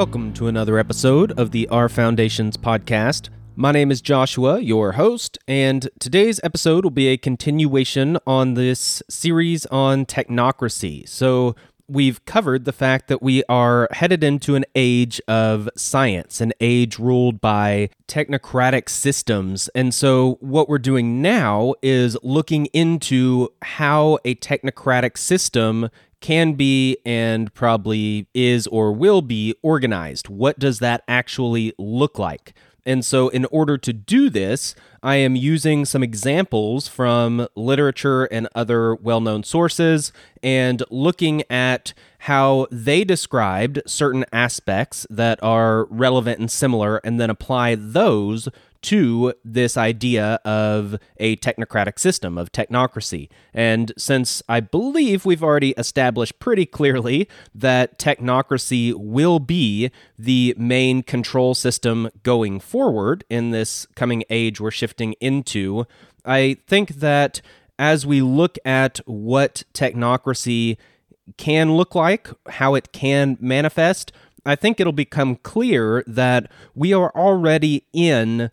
Welcome to another episode of the Our Foundations podcast. My name is Joshua, your host, and today's episode will be a continuation on this series on technocracy. So, we've covered the fact that we are headed into an age of science, an age ruled by technocratic systems. And so, what we're doing now is looking into how a technocratic system can be and probably is or will be organized. What does that actually look like? And so, in order to do this, I am using some examples from literature and other well known sources and looking at how they described certain aspects that are relevant and similar, and then apply those to this idea of a technocratic system, of technocracy. And since I believe we've already established pretty clearly that technocracy will be the main control system going forward in this coming age we're shifting into, I think that as we look at what technocracy can look like, how it can manifest, I think it'll become clear that we are already in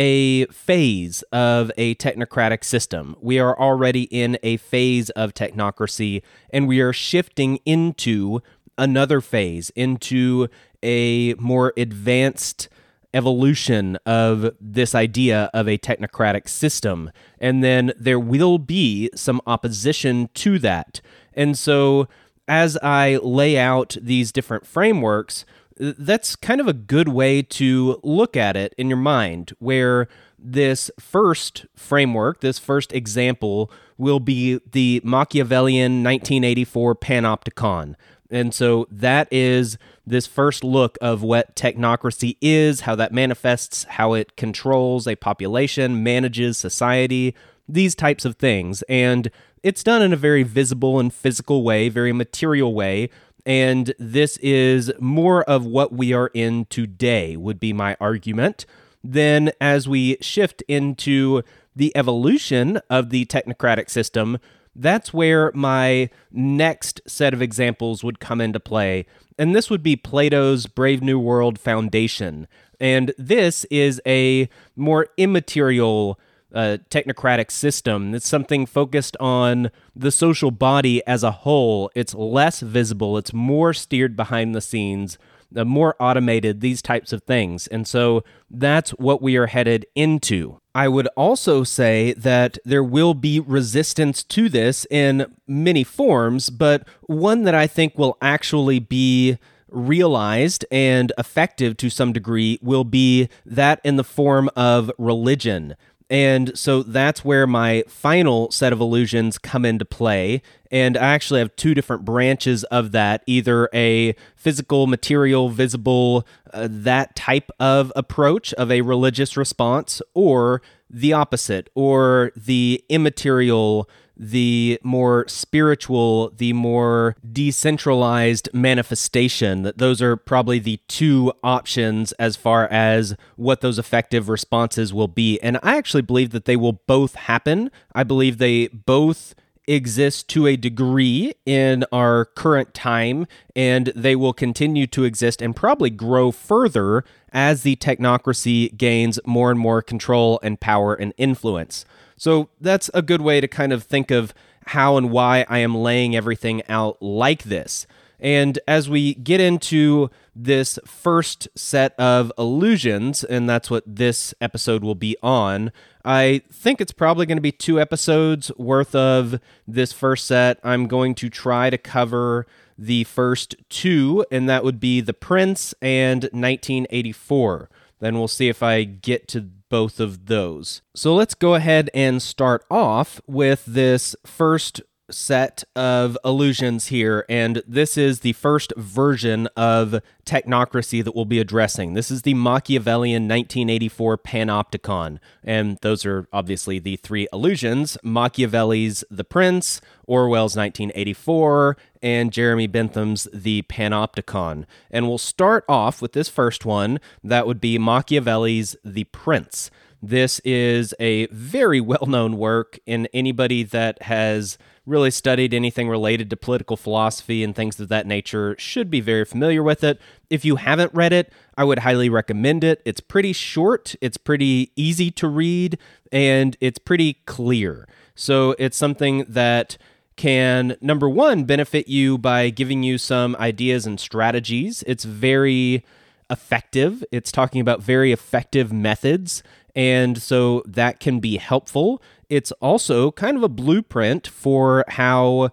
a phase of a technocratic system. We are already in a phase of technocracy, and we are shifting into another phase, into a more advanced evolution of this idea of a technocratic system. And then there will be some opposition to that. And so, as I lay out these different frameworks, that's kind of a good way to look at it in your mind, where this first framework, this first example, will be the Machiavellian 1984 Panopticon. And so that is this first look of what technocracy is, how that manifests, how it controls a population, manages society, these types of things. And it's done in a very visible and physical way, very material way and this is more of what we are in today, would be my argument. Then, as we shift into the evolution of the technocratic system, that's where my next set of examples would come into play. And this would be Plato's Brave New World Foundation. And this is a more immaterial a technocratic system. It's something focused on the social body as a whole. It's less visible, it's more steered behind the scenes, uh, more automated, these types of things. And so that's what we are headed into. I would also say that there will be resistance to this in many forms, but one that I think will actually be realized and effective to some degree will be that in the form of religion. And so that's where my final set of illusions come into play. And I actually have two different branches of that either a physical, material, visible, uh, that type of approach of a religious response, or the opposite, or the immaterial the more spiritual, the more decentralized manifestation. That those are probably the two options as far as what those effective responses will be. And I actually believe that they will both happen. I believe they both exist to a degree in our current time, and they will continue to exist and probably grow further as the technocracy gains more and more control and power and influence. So that's a good way to kind of think of how and why I am laying everything out like this. And as we get into this first set of illusions, and that's what this episode will be on, I think it's probably going to be two episodes worth of this first set. I'm going to try to cover the first two, and that would be The Prince and 1984. Then we'll see if I get to both of those. So let's go ahead and start off with this first set of illusions here, and this is the first version of technocracy that we'll be addressing. This is the Machiavellian 1984 Panopticon, and those are obviously the three illusions Machiavelli's The Prince, Orwell's 1984, and Jeremy Bentham's The Panopticon. And we'll start off with this first one that would be Machiavelli's The Prince. This is a very well known work, and anybody that has really studied anything related to political philosophy and things of that nature should be very familiar with it. If you haven't read it, I would highly recommend it. It's pretty short, it's pretty easy to read, and it's pretty clear. So it's something that can, number one, benefit you by giving you some ideas and strategies. It's very effective, it's talking about very effective methods. And so that can be helpful. It's also kind of a blueprint for how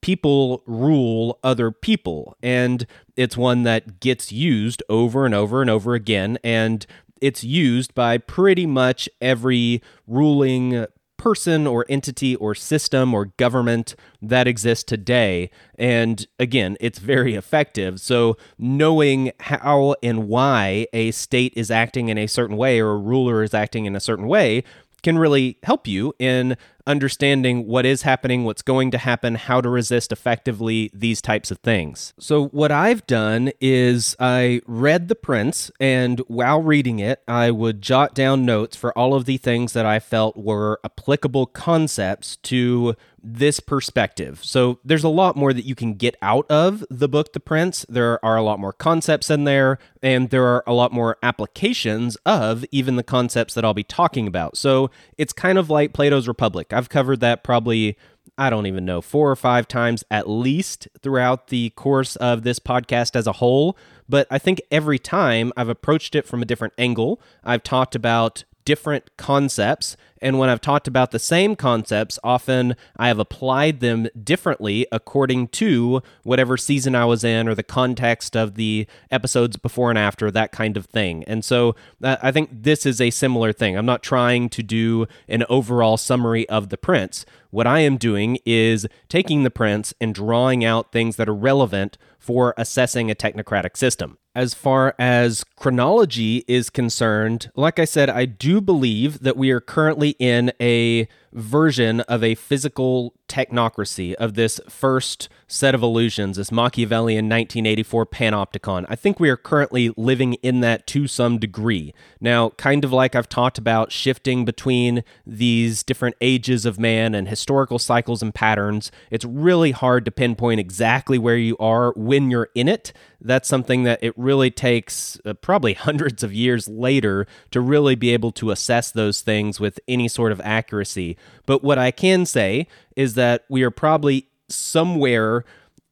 people rule other people. And it's one that gets used over and over and over again. And it's used by pretty much every ruling person or entity or system or government that exists today. And again, it's very effective. So, knowing how and why a state is acting in a certain way or a ruler is acting in a certain way can really help you in understanding what is happening, what's going to happen, how to resist effectively, these types of things. So, what I've done is I read The Prince, and while reading it, I would jot down notes for all of the things that I felt were applicable concepts to this perspective. So there's a lot more that you can get out of the book The Prince. There are a lot more concepts in there, and there are a lot more applications of even the concepts that I'll be talking about. So it's kind of like Plato's Republic. I've covered that probably I don't even know, four or five times at least throughout the course of this podcast as a whole. But I think every time I've approached it from a different angle. I've talked about different concepts. And when I've talked about the same concepts, often I have applied them differently according to whatever season I was in or the context of the episodes before and after, that kind of thing. And so uh, I think this is a similar thing. I'm not trying to do an overall summary of the Prince. What I am doing is taking the Prince and drawing out things that are relevant for assessing a technocratic system as far as chronology is concerned, like I said, I do believe that we are currently in a version of a physical technocracy of this first set of illusions, this Machiavellian 1984 panopticon. I think we are currently living in that to some degree. Now, kind of like I've talked about shifting between these different ages of man and historical cycles and patterns, it's really hard to pinpoint exactly where you are when you're in it. That's something that it really takes uh, probably hundreds of years later to really be able to assess those things with any sort of accuracy. But what I can say is that we are probably somewhere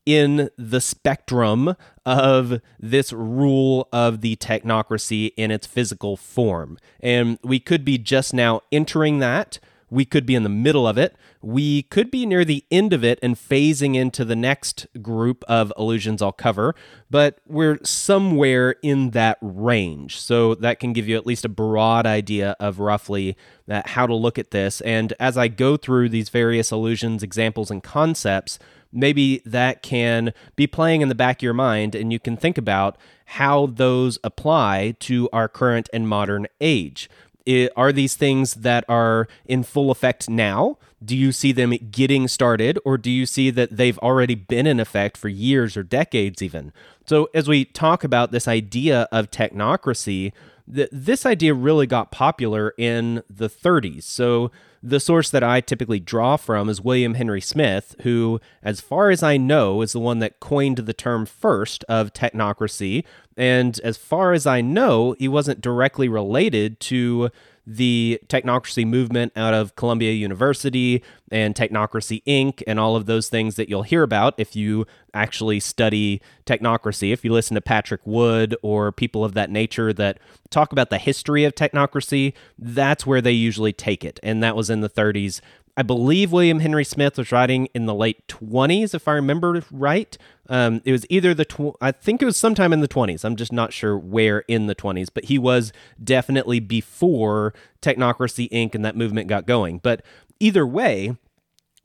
in the spectrum of this rule of the technocracy in its physical form. And we could be just now entering that. We could be in the middle of it. We could be near the end of it and phasing into the next group of illusions I'll cover, but we're somewhere in that range. So that can give you at least a broad idea of roughly uh, how to look at this. And as I go through these various illusions, examples, and concepts, maybe that can be playing in the back of your mind and you can think about how those apply to our current and modern age it, are these things that are in full effect now? Do you see them getting started, or do you see that they've already been in effect for years or decades, even? So, as we talk about this idea of technocracy, th- this idea really got popular in the 30s. So, the source that I typically draw from is William Henry Smith, who, as far as I know, is the one that coined the term first of technocracy. And as far as I know, he wasn't directly related to the technocracy movement out of Columbia University and Technocracy Inc. and all of those things that you'll hear about if you actually study technocracy. If you listen to Patrick Wood or people of that nature that talk about the history of technocracy, that's where they usually take it. And that was in the 30s I believe William Henry Smith was writing in the late 20s, if I remember right. Um, it was either the, tw- I think it was sometime in the 20s. I'm just not sure where in the 20s, but he was definitely before Technocracy Inc. and that movement got going. But either way,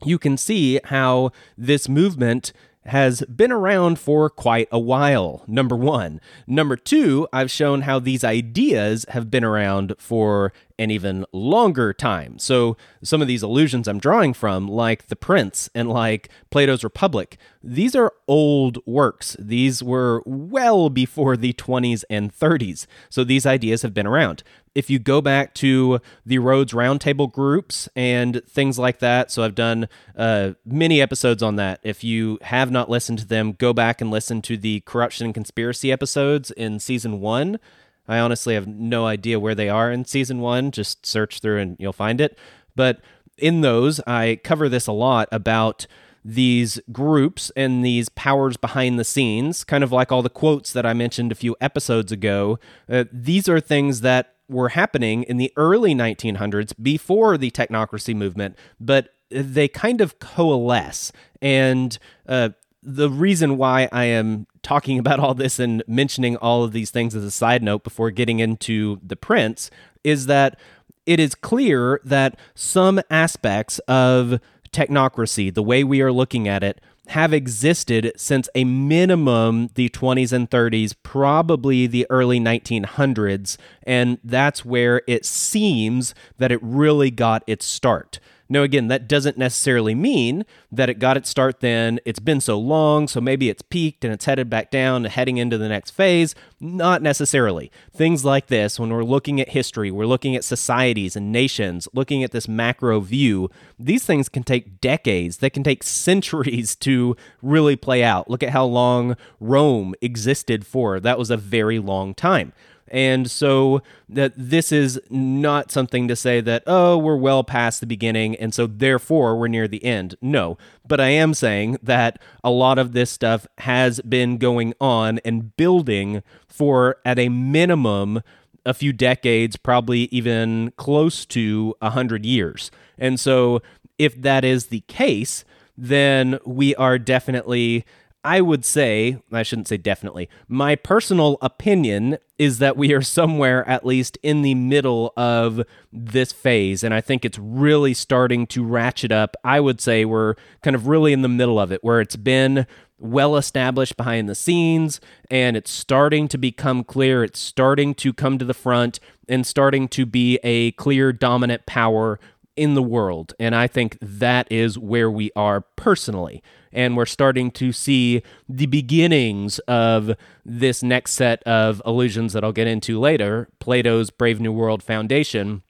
you can see how this movement has been around for quite a while, number one. Number two, I've shown how these ideas have been around for an even longer time. So some of these allusions I'm drawing from, like The Prince and like Plato's Republic, these are old works. These were well before the 20s and 30s. So these ideas have been around. If you go back to the Rhodes Roundtable groups and things like that, so I've done uh, many episodes on that. If you have not listened to them, go back and listen to the corruption and conspiracy episodes in season one. I honestly have no idea where they are in season one. Just search through and you'll find it. But in those, I cover this a lot about these groups and these powers behind the scenes, kind of like all the quotes that I mentioned a few episodes ago. Uh, these are things that were happening in the early 1900s before the technocracy movement, but they kind of coalesce. And uh, the reason why I am talking about all this and mentioning all of these things as a side note before getting into the prince is that it is clear that some aspects of technocracy, the way we are looking at it, have existed since a minimum the 20s and 30s, probably the early 1900s. And that's where it seems that it really got its start. Now, again, that doesn't necessarily mean that it got its start then. It's been so long, so maybe it's peaked and it's headed back down, heading into the next phase. Not necessarily. Things like this, when we're looking at history, we're looking at societies and nations, looking at this macro view, these things can take decades, they can take centuries to really play out. Look at how long Rome existed for. That was a very long time. And so that this is not something to say that, oh, we're well past the beginning and so therefore we're near the end. No. But I am saying that a lot of this stuff has been going on and building for, at a minimum, a few decades, probably even close to a hundred years. And so if that is the case, then we are definitely I would say, I shouldn't say definitely, my personal opinion is that we are somewhere at least in the middle of this phase. And I think it's really starting to ratchet up. I would say we're kind of really in the middle of it, where it's been well established behind the scenes and it's starting to become clear. It's starting to come to the front and starting to be a clear dominant power in the world. And I think that is where we are personally and we're starting to see the beginnings of this next set of illusions that I'll get into later Plato's Brave New World Foundation.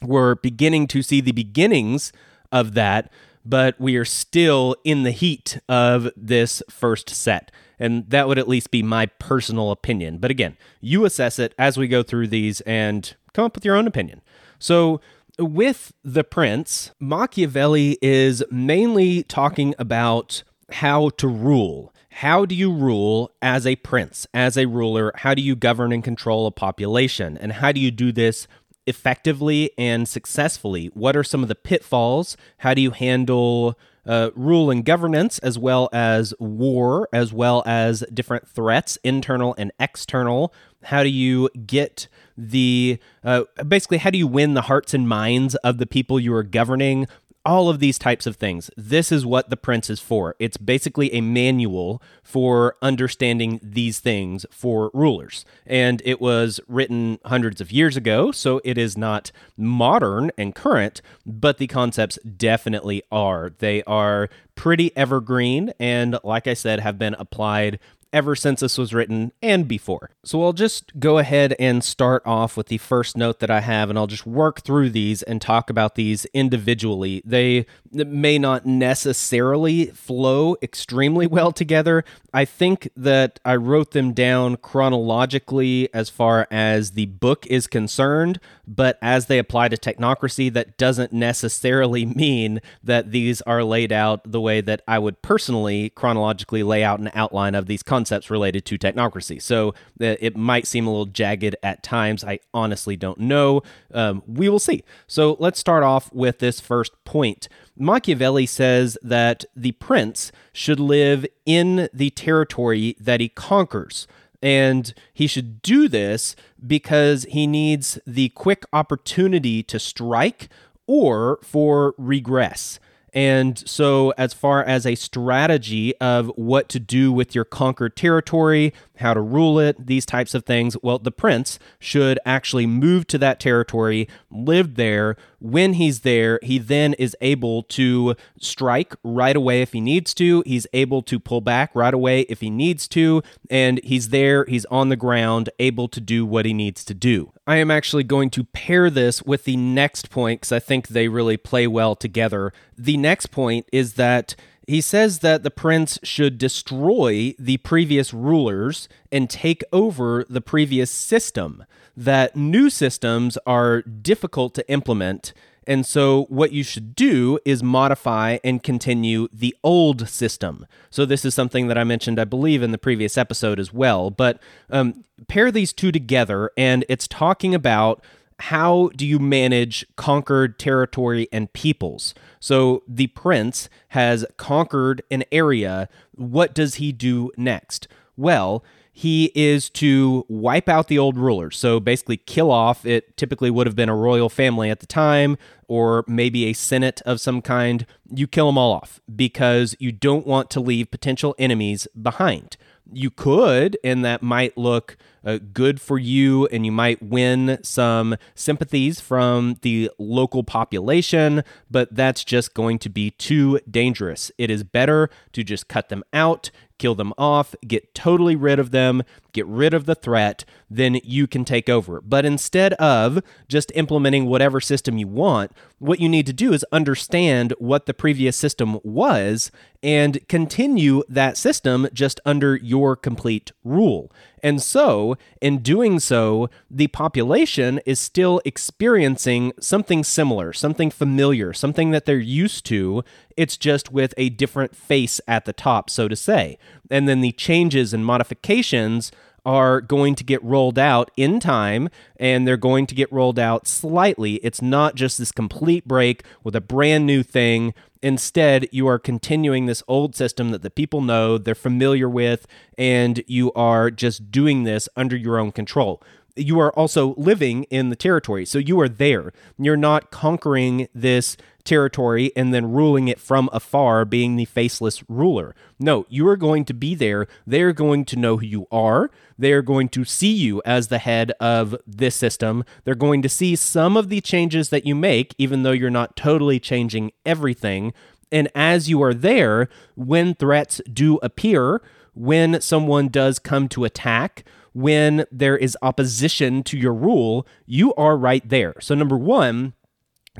We're beginning to see the beginnings of that, but we are still in the heat of this first set. And that would at least be my personal opinion. But again, you assess it as we go through these and come up with your own opinion. So, with The Prince, Machiavelli is mainly talking about how to rule. How do you rule as a prince, as a ruler? How do you govern and control a population? And how do you do this effectively and successfully? What are some of the pitfalls? How do you handle uh, rule and governance, as well as war, as well as different threats, internal and external? How do you get the uh, basically how do you win the hearts and minds of the people you are governing all of these types of things. This is what the Prince is for. It's basically a manual for understanding these things for rulers. And it was written hundreds of years ago, so it is not modern and current, but the concepts definitely are. They are pretty evergreen and, like I said, have been applied ever since this was written and before. So I'll just go ahead and start off with the first note that I have, and I'll just work through these and talk about these individually. They may not necessarily flow extremely well together. I think that I wrote them down chronologically as far as the book is concerned, but as they apply to technocracy, that doesn't necessarily mean that these are laid out the way that I would personally chronologically lay out an outline of these concepts related to technocracy. So uh, it might seem a little jagged at times. I honestly don't know. Um, we will see. So let's start off with this first point. Machiavelli says that the prince should live in the territory that he conquers. And he should do this because he needs the quick opportunity to strike or for regress. And so, as far as a strategy of what to do with your conquered territory, how to rule it, these types of things, well, the prince should actually move to that territory, live there. When he's there, he then is able to strike right away if he needs to. He's able to pull back right away if he needs to. And he's there, he's on the ground, able to do what he needs to do. I am actually going to pair this with the next point because I think they really play well together. The next point is that he says that the prince should destroy the previous rulers and take over the previous system, that new systems are difficult to implement. And so, what you should do is modify and continue the old system. So, this is something that I mentioned, I believe, in the previous episode as well. But um, pair these two together, and it's talking about how do you manage conquered territory and peoples? So the prince has conquered an area. What does he do next? Well, he is to wipe out the old rulers. So basically, kill off. It typically would have been a royal family at the time, or maybe a senate of some kind. You kill them all off because you don't want to leave potential enemies behind you could, and that might look uh, good for you, and you might win some sympathies from the local population, but that's just going to be too dangerous. It is better to just cut them out, kill them off, get totally rid of them, get rid of the threat, then you can take over. But instead of just implementing whatever system you want, what you need to do is understand what the previous system was and continue that system just under your complete rule. And so, in doing so, the population is still experiencing something similar, something familiar, something that they're used to. It's just with a different face at the top, so to say. And then the changes and modifications are going to get rolled out in time and they're going to get rolled out slightly. It's not just this complete break with a brand new thing. Instead, you are continuing this old system that the people know, they're familiar with, and you are just doing this under your own control you are also living in the territory. So you are there. You're not conquering this territory and then ruling it from afar, being the faceless ruler. No, you are going to be there. They're going to know who you are. They're going to see you as the head of this system. They're going to see some of the changes that you make, even though you're not totally changing everything. And as you are there, when threats do appear, when someone does come to attack, when there is opposition to your rule, you are right there. So, number one,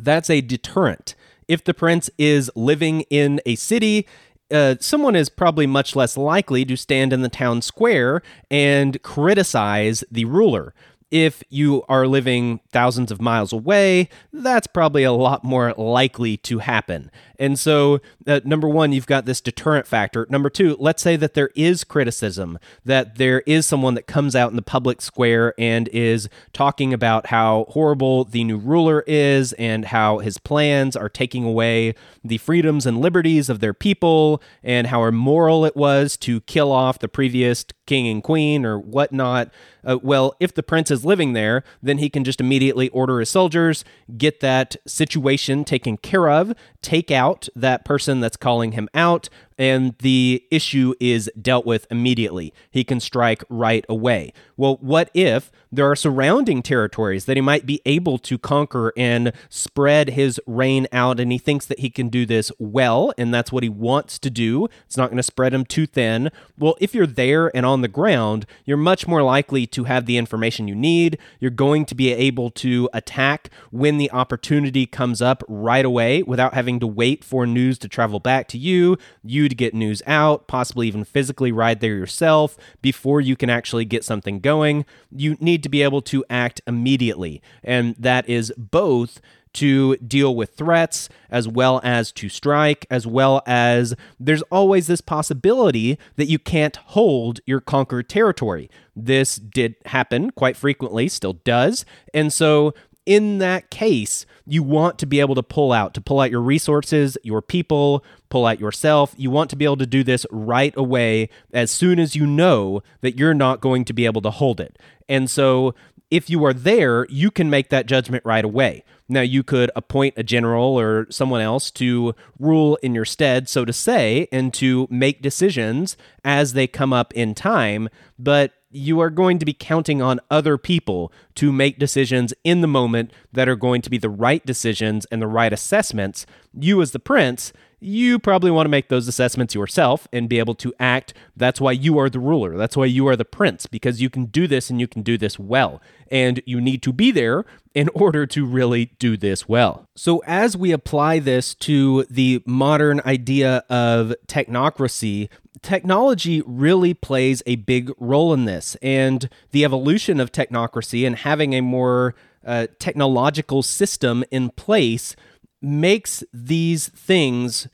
that's a deterrent. If the prince is living in a city, uh, someone is probably much less likely to stand in the town square and criticize the ruler. If you are living thousands of miles away, that's probably a lot more likely to happen. And so, uh, number one, you've got this deterrent factor. Number two, let's say that there is criticism, that there is someone that comes out in the public square and is talking about how horrible the new ruler is and how his plans are taking away the freedoms and liberties of their people and how immoral it was to kill off the previous king and queen or whatnot. Uh, well, if the prince is living there, then he can just immediately order his soldiers, get that situation taken care of, take out that person that's calling him out, and the issue is dealt with immediately. He can strike right away. Well, what if there are surrounding territories that he might be able to conquer and spread his reign out, and he thinks that he can do this well, and that's what he wants to do? It's not going to spread him too thin. Well, if you're there and on the ground, you're much more likely to have the information you need. You're going to be able to attack when the opportunity comes up right away without having to wait for news to travel back to you. You to get news out, possibly even physically ride there yourself before you can actually get something going. You need to be able to act immediately. And that is both to deal with threats as well as to strike, as well as there's always this possibility that you can't hold your conquered territory. This did happen quite frequently, still does. And so in that case, you want to be able to pull out, to pull out your resources, your people, pull out yourself. You want to be able to do this right away as soon as you know that you're not going to be able to hold it. And so if you are there, you can make that judgment right away. Now, you could appoint a general or someone else to rule in your stead, so to say, and to make decisions as they come up in time, but you are going to be counting on other people to make decisions in the moment that are going to be the right decisions and the right assessments. You, as the prince, you probably want to make those assessments yourself and be able to act. That's why you are the ruler. That's why you are the prince, because you can do this and you can do this well. And you need to be there in order to really do this well. So, as we apply this to the modern idea of technocracy, technology really plays a big role in this. And the evolution of technocracy and having a more uh, technological system in place makes these things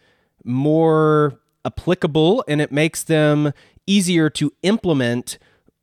more applicable and it makes them easier to implement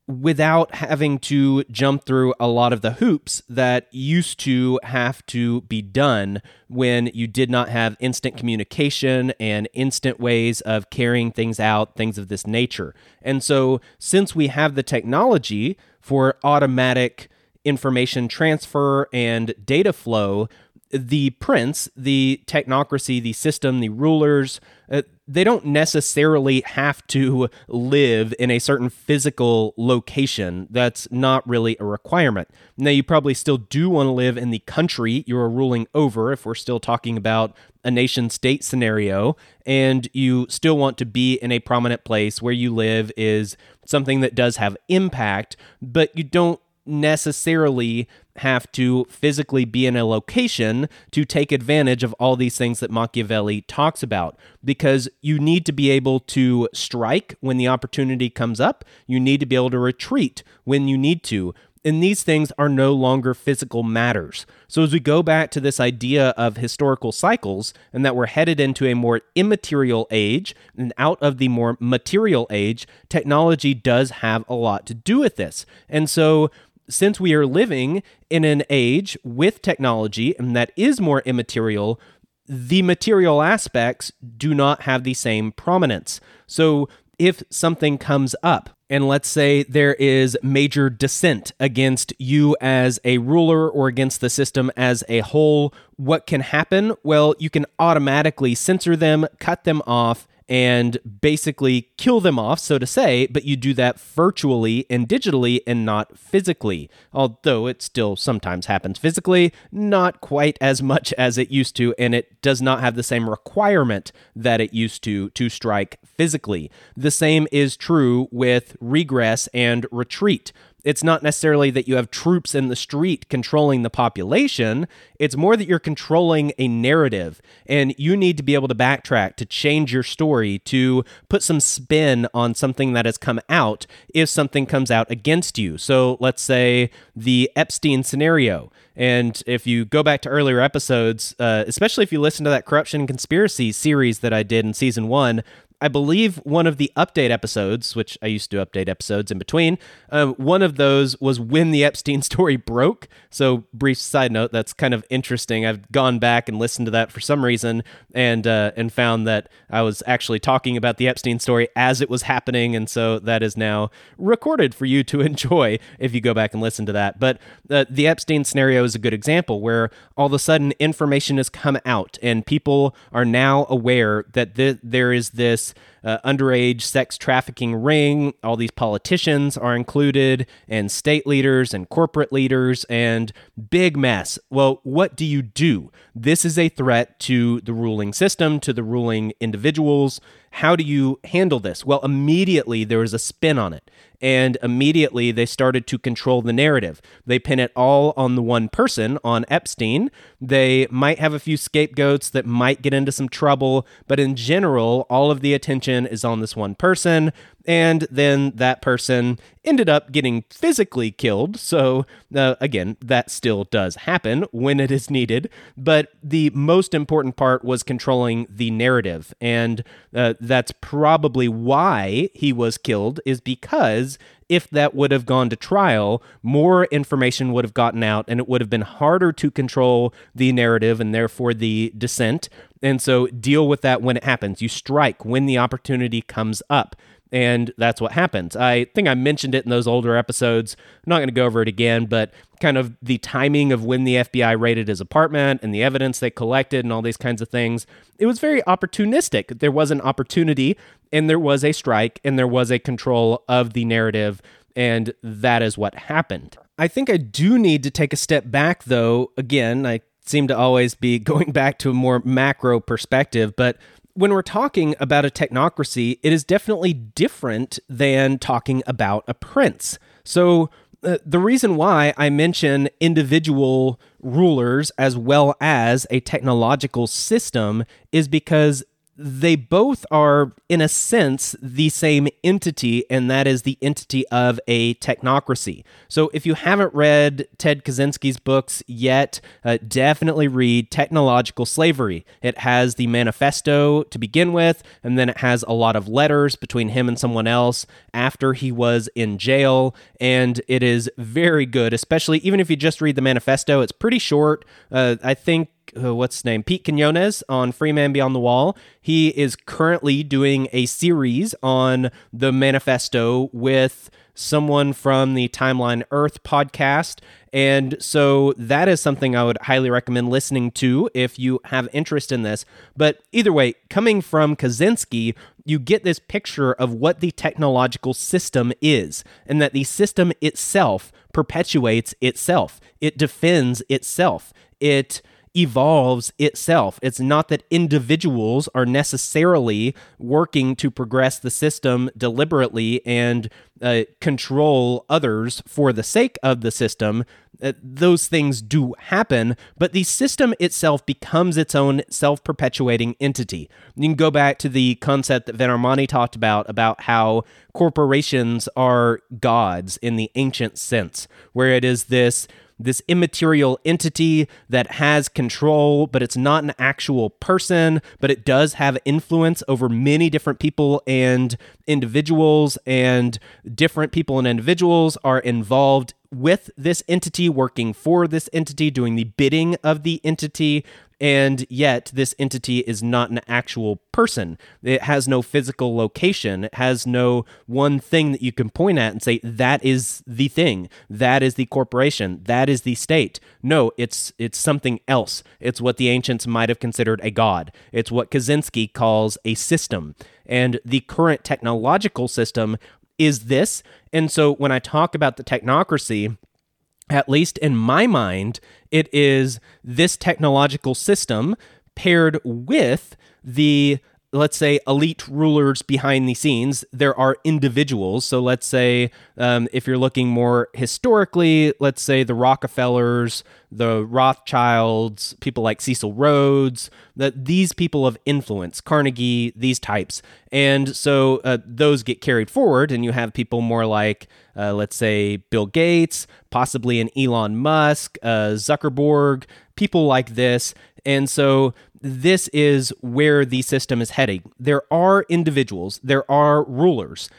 without having to jump through a lot of the hoops that used to have to be done when you did not have instant communication and instant ways of carrying things out, things of this nature. And so, since we have the technology for automatic information transfer and data flow, the prince, the technocracy, the system, the rulers, uh, they don't necessarily have to live in a certain physical location. That's not really a requirement. Now, you probably still do want to live in the country you're ruling over, if we're still talking about a nation state scenario, and you still want to be in a prominent place where you live is something that does have impact, but you don't necessarily have to physically be in a location to take advantage of all these things that Machiavelli talks about because you need to be able to strike when the opportunity comes up. You need to be able to retreat when you need to. And these things are no longer physical matters. So, as we go back to this idea of historical cycles and that we're headed into a more immaterial age and out of the more material age, technology does have a lot to do with this. And so, since we are living in an age with technology and that is more immaterial, the material aspects do not have the same prominence. So if something comes up, and let's say there is major dissent against you as a ruler or against the system as a whole, what can happen? Well, you can automatically censor them, cut them off, and basically kill them off, so to say, but you do that virtually and digitally and not physically. Although it still sometimes happens physically, not quite as much as it used to, and it does not have the same requirement that it used to to strike physically. The same is true with regress and retreat it's not necessarily that you have troops in the street controlling the population. It's more that you're controlling a narrative and you need to be able to backtrack, to change your story, to put some spin on something that has come out if something comes out against you. So let's say the Epstein scenario. And if you go back to earlier episodes, uh, especially if you listen to that corruption conspiracy series that I did in season one, I believe one of the update episodes, which I used to update episodes in between, uh, one of those was when the Epstein story broke. So, brief side note, that's kind of interesting. I've gone back and listened to that for some reason, and uh, and found that I was actually talking about the Epstein story as it was happening, and so that is now recorded for you to enjoy if you go back and listen to that. But uh, the Epstein scenario is a good example where all of a sudden information has come out, and people are now aware that th- there is this uh, underage sex trafficking ring. All these politicians are included, and state leaders and corporate leaders, and big mess. Well, what do you do? This is a threat to the ruling system, to the ruling individuals. How do you handle this? Well, immediately there was a spin on it and immediately they started to control the narrative. They pin it all on the one person, on Epstein. They might have a few scapegoats that might get into some trouble, but in general, all of the attention is on this one person and then that person ended up getting physically killed. So, uh, again, that still does happen when it is needed. But the most important part was controlling the narrative. And uh, that's probably why he was killed, is because if that would have gone to trial, more information would have gotten out and it would have been harder to control the narrative and therefore the dissent. And so deal with that when it happens. You strike when the opportunity comes up. And that's what happens. I think I mentioned it in those older episodes. I'm not going to go over it again, but kind of the timing of when the FBI raided his apartment and the evidence they collected and all these kinds of things, it was very opportunistic. There was an opportunity and there was a strike and there was a control of the narrative. And that is what happened. I think I do need to take a step back, though. Again, I seem to always be going back to a more macro perspective, but when we're talking about a technocracy, it is definitely different than talking about a prince. So, uh, the reason why I mention individual rulers as well as a technological system is because they both are, in a sense, the same entity, and that is the entity of a technocracy. So, if you haven't read Ted Kaczynski's books yet, uh, definitely read Technological Slavery. It has the manifesto to begin with, and then it has a lot of letters between him and someone else after he was in jail, and it is very good, especially even if you just read the manifesto. It's pretty short. Uh, I think uh, what's his name? Pete Quinones on Free Man Beyond the Wall. He is currently doing a series on the manifesto with someone from the Timeline Earth podcast. And so that is something I would highly recommend listening to if you have interest in this. But either way, coming from Kaczynski, you get this picture of what the technological system is, and that the system itself perpetuates itself, it defends itself, it evolves itself. It's not that individuals are necessarily working to progress the system deliberately and uh, control others for the sake of the system. Uh, those things do happen, but the system itself becomes its own self perpetuating entity. You can go back to the concept that Van Armani talked about, about how corporations are gods in the ancient sense, where it is this this immaterial entity that has control, but it's not an actual person, but it does have influence over many different people and individuals, and different people and individuals are involved with this entity, working for this entity, doing the bidding of the entity, and yet this entity is not an actual person. It has no physical location. It has no one thing that you can point at and say that is the thing. That is the corporation. That is the state. No, it's it's something else. It's what the ancients might have considered a god. It's what Kaczynski calls a system. And the current technological system is this. And so when I talk about the technocracy, at least in my mind, it is this technological system paired with the let's say elite rulers behind the scenes there are individuals. So let's say um, if you're looking more historically let's say the rockefellers the rothschilds people like cecil rhodes that these people of influence carnegie these types. And so uh, those get carried forward and you have people more like uh, let's say bill gates possibly an elon musk uh, zuckerberg people like this. And so this is where the system is heading. There are individuals, there are rulers,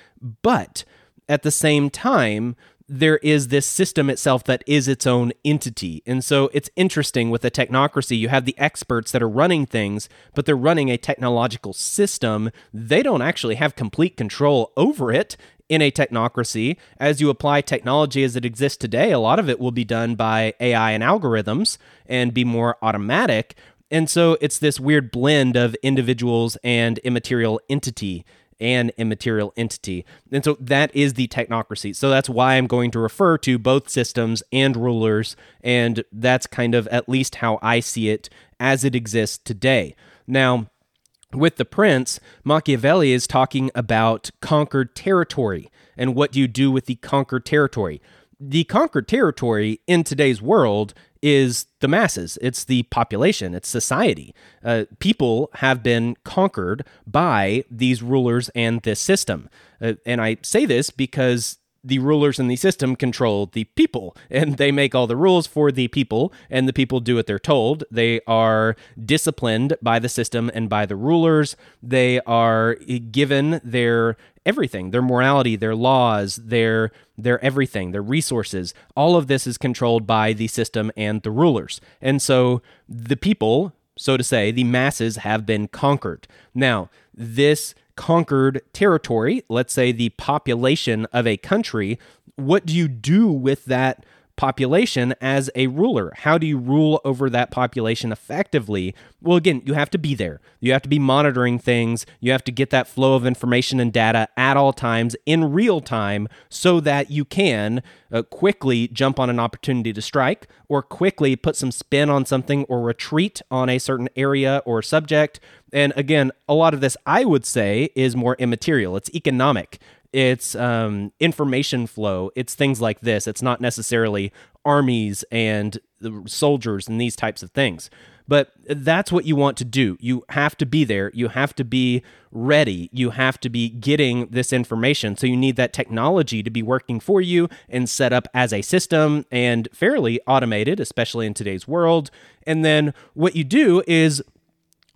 but at the same time, there is this system itself that is its own entity. And so it's interesting with a technocracy, you have the experts that are running things, but they're running a technological system. They don't actually have complete control over it in a technocracy. As you apply technology as it exists today, a lot of it will be done by AI and algorithms and be more automatic. And so it's this weird blend of individuals and immaterial entity and immaterial entity. And so that is the technocracy. So that's why I'm going to refer to both systems and rulers. And that's kind of at least how I see it as it exists today. Now, with the prince, Machiavelli is talking about conquered territory and what do you do with the conquered territory. The conquered territory in today's world is the masses, it's the population, it's society. Uh, people have been conquered by these rulers and this system. Uh, and I say this because the rulers in the system control the people and they make all the rules for the people and the people do what they're told. They are disciplined by the system and by the rulers. They are given their everything their morality their laws their their everything their resources. All of this is controlled by the system and the rulers. And so the people so to say the masses have been conquered. Now this conquered territory, let's say the population of a country, what do you do with that population as a ruler. How do you rule over that population effectively? Well, again, you have to be there. You have to be monitoring things. You have to get that flow of information and data at all times in real time so that you can uh, quickly jump on an opportunity to strike or quickly put some spin on something or retreat on a certain area or subject. And again, a lot of this I would say is more immaterial. It's economic it's um, information flow. It's things like this. It's not necessarily armies and soldiers and these types of things. But that's what you want to do. You have to be there. You have to be ready. You have to be getting this information. So you need that technology to be working for you and set up as a system and fairly automated, especially in today's world. And then what you do is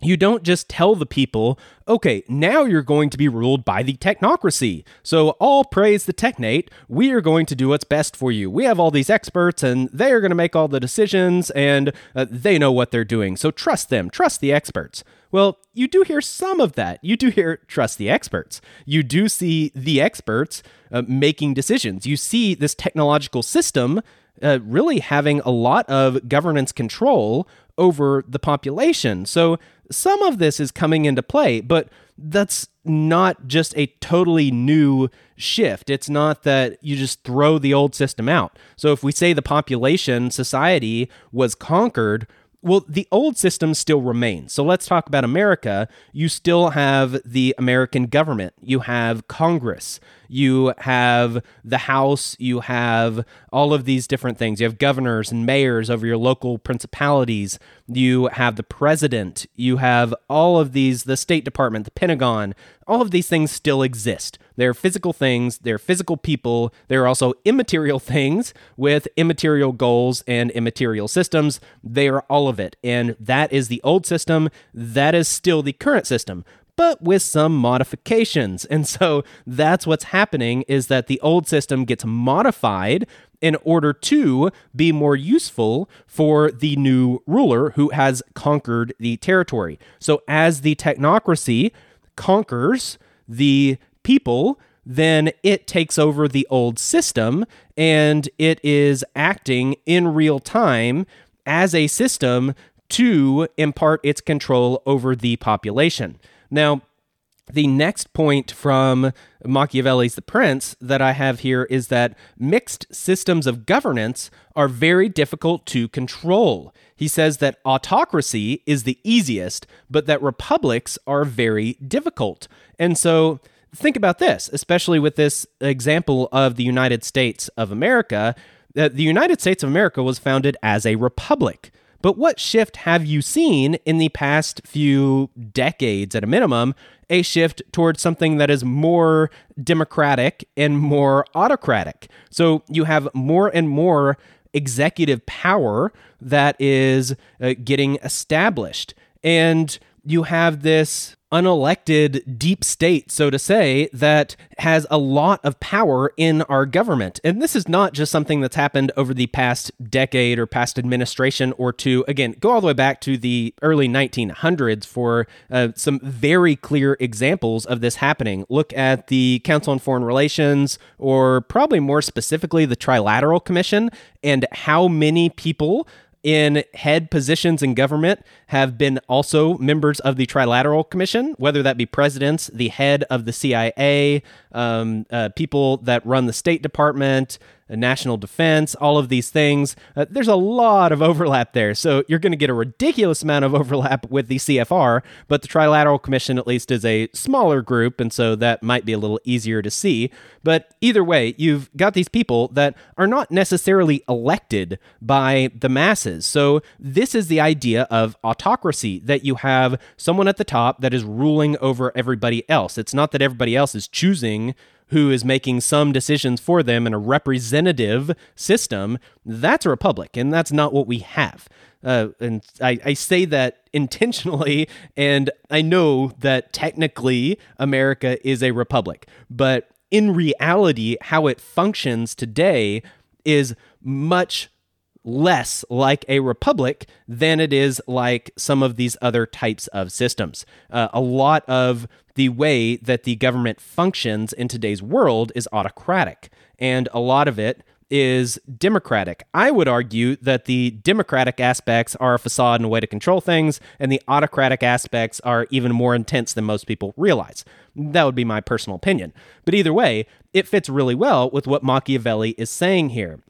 you don't just tell the people, okay, now you're going to be ruled by the technocracy. So all praise the technate. We are going to do what's best for you. We have all these experts and they are going to make all the decisions and uh, they know what they're doing. So trust them, trust the experts. Well, you do hear some of that. You do hear trust the experts. You do see the experts uh, making decisions. You see this technological system uh, really having a lot of governance control over the population. So some of this is coming into play, but that's not just a totally new shift. It's not that you just throw the old system out. So if we say the population society was conquered, well, the old system still remains. So let's talk about America. You still have the American government, you have Congress, you have the House, you have all of these different things. You have governors and mayors over your local principalities, you have the president, you have all of these, the State Department, the Pentagon, all of these things still exist. They're physical things, they're physical people, they're also immaterial things with immaterial goals and immaterial systems. They are all of it. And that is the old system, that is still the current system but with some modifications. And so that's what's happening is that the old system gets modified in order to be more useful for the new ruler who has conquered the territory. So as the technocracy conquers the people, then it takes over the old system and it is acting in real time as a system to impart its control over the population. Now, the next point from Machiavelli's The Prince that I have here is that mixed systems of governance are very difficult to control. He says that autocracy is the easiest, but that republics are very difficult. And so think about this, especially with this example of the United States of America. The United States of America was founded as a republic. But what shift have you seen in the past few decades, at a minimum, a shift towards something that is more democratic and more autocratic? So you have more and more executive power that is uh, getting established. And you have this unelected deep state, so to say, that has a lot of power in our government. And this is not just something that's happened over the past decade or past administration or two. Again, go all the way back to the early 1900s for uh, some very clear examples of this happening. Look at the Council on Foreign Relations, or probably more specifically, the Trilateral Commission, and how many people in head positions in government have been also members of the Trilateral Commission, whether that be presidents, the head of the CIA, um, uh, people that run the State Department, national defense, all of these things. Uh, there's a lot of overlap there. So you're going to get a ridiculous amount of overlap with the CFR, but the Trilateral Commission, at least, is a smaller group. And so that might be a little easier to see. But either way, you've got these people that are not necessarily elected by the masses. So this is the idea of autocracy that you have someone at the top that is ruling over everybody else. It's not that everybody else is choosing who is making some decisions for them in a representative system, that's a republic, and that's not what we have. Uh, and I, I say that intentionally, and I know that technically America is a republic, but in reality, how it functions today is much less like a republic than it is like some of these other types of systems. Uh, a lot of the way that the government functions in today's world is autocratic, and a lot of it is democratic. I would argue that the democratic aspects are a facade and a way to control things, and the autocratic aspects are even more intense than most people realize. That would be my personal opinion. But either way, it fits really well with what Machiavelli is saying here.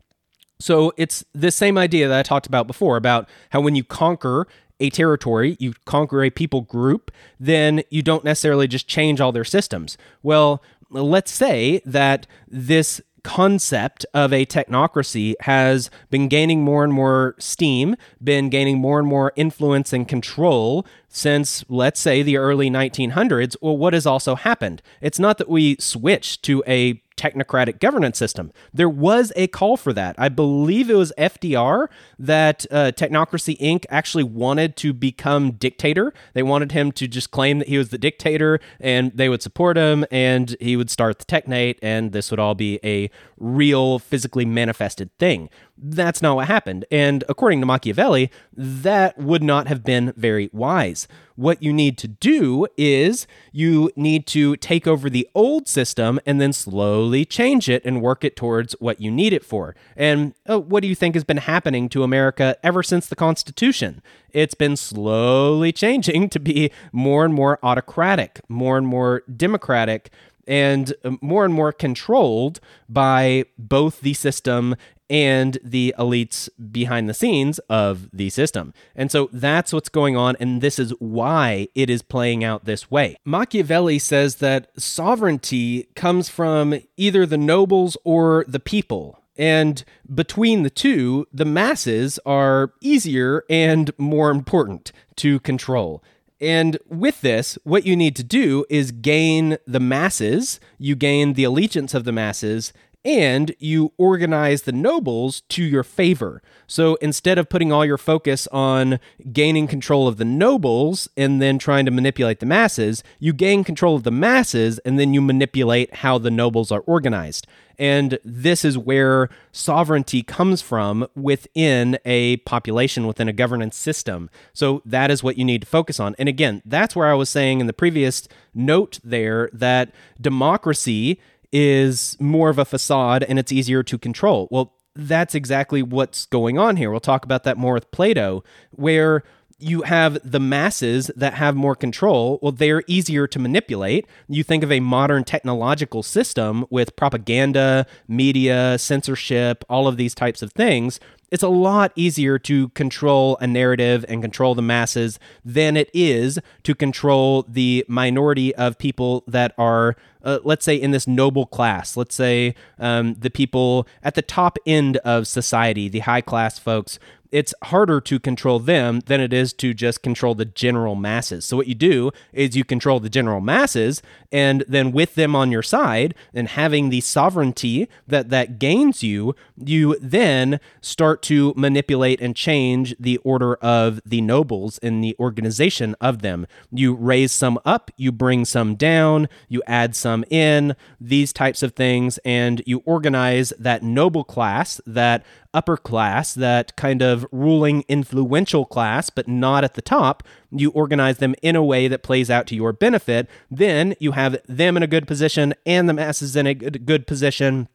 So it's the same idea that I talked about before about how when you conquer a territory, you conquer a people group, then you don't necessarily just change all their systems. Well, let's say that this concept of a technocracy has been gaining more and more steam, been gaining more and more influence and control since, let's say, the early 1900s. Well, what has also happened? It's not that we switched to a technocratic governance system. There was a call for that. I believe it was FDR that uh, Technocracy Inc. actually wanted to become dictator. They wanted him to just claim that he was the dictator and they would support him and he would start the Technate and this would all be a real physically manifested thing. That's not what happened. And according to Machiavelli, that would not have been very wise. What you need to do is you need to take over the old system and then slowly change it and work it towards what you need it for. And uh, what do you think has been happening to America ever since the Constitution? It's been slowly changing to be more and more autocratic, more and more democratic, and uh, more and more controlled by both the system and the elites behind the scenes of the system. And so that's what's going on, and this is why it is playing out this way. Machiavelli says that sovereignty comes from either the nobles or the people. And between the two, the masses are easier and more important to control. And with this, what you need to do is gain the masses, you gain the allegiance of the masses, and you organize the nobles to your favor. So instead of putting all your focus on gaining control of the nobles and then trying to manipulate the masses, you gain control of the masses and then you manipulate how the nobles are organized. And this is where sovereignty comes from within a population, within a governance system. So that is what you need to focus on. And again, that's where I was saying in the previous note there that democracy is more of a facade and it's easier to control. Well, that's exactly what's going on here. We'll talk about that more with Plato, where you have the masses that have more control. Well, they're easier to manipulate. You think of a modern technological system with propaganda, media, censorship, all of these types of things it's a lot easier to control a narrative and control the masses than it is to control the minority of people that are, uh, let's say, in this noble class. Let's say um, the people at the top end of society, the high class folks it's harder to control them than it is to just control the general masses. So, what you do is you control the general masses, and then with them on your side and having the sovereignty that that gains you, you then start to manipulate and change the order of the nobles in the organization of them. You raise some up, you bring some down, you add some in, these types of things, and you organize that noble class, that upper class, that kind of ruling influential class, but not at the top, you organize them in a way that plays out to your benefit. Then you have them in a good position and the masses in a good position.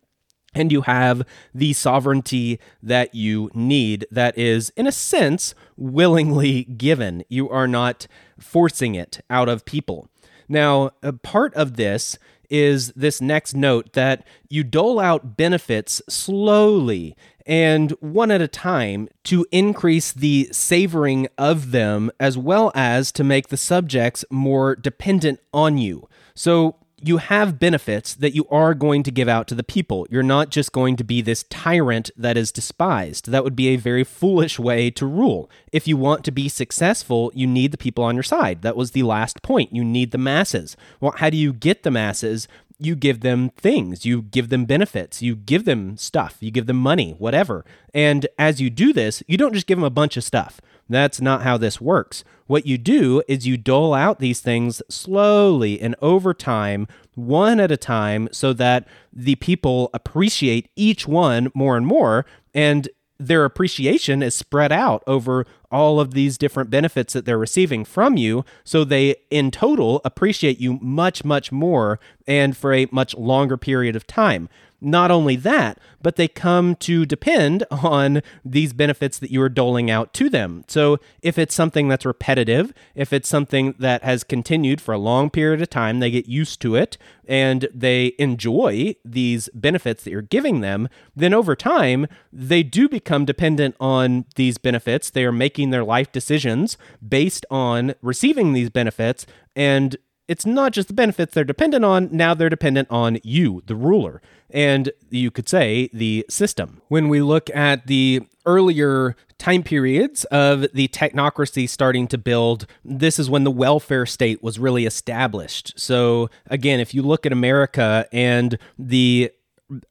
And you have the sovereignty that you need, that is, in a sense, willingly given. You are not forcing it out of people. Now, part of this is this next note that you dole out benefits slowly and one at a time to increase the savoring of them as well as to make the subjects more dependent on you. So you have benefits that you are going to give out to the people. You're not just going to be this tyrant that is despised. That would be a very foolish way to rule. If you want to be successful, you need the people on your side. That was the last point. You need the masses. Well, how do you get the masses? you give them things, you give them benefits, you give them stuff, you give them money, whatever. And as you do this, you don't just give them a bunch of stuff. That's not how this works. What you do is you dole out these things slowly and over time, one at a time, so that the people appreciate each one more and more. And their appreciation is spread out over all of these different benefits that they're receiving from you. So they, in total, appreciate you much, much more and for a much longer period of time. Not only that, but they come to depend on these benefits that you are doling out to them. So if it's something that's repetitive, if it's something that has continued for a long period of time, they get used to it and they enjoy these benefits that you're giving them, then over time, they do become dependent on these benefits. They are making their life decisions based on receiving these benefits and it's not just the benefits they're dependent on, now they're dependent on you, the ruler, and you could say the system. When we look at the earlier time periods of the technocracy starting to build, this is when the welfare state was really established. So, again, if you look at America and the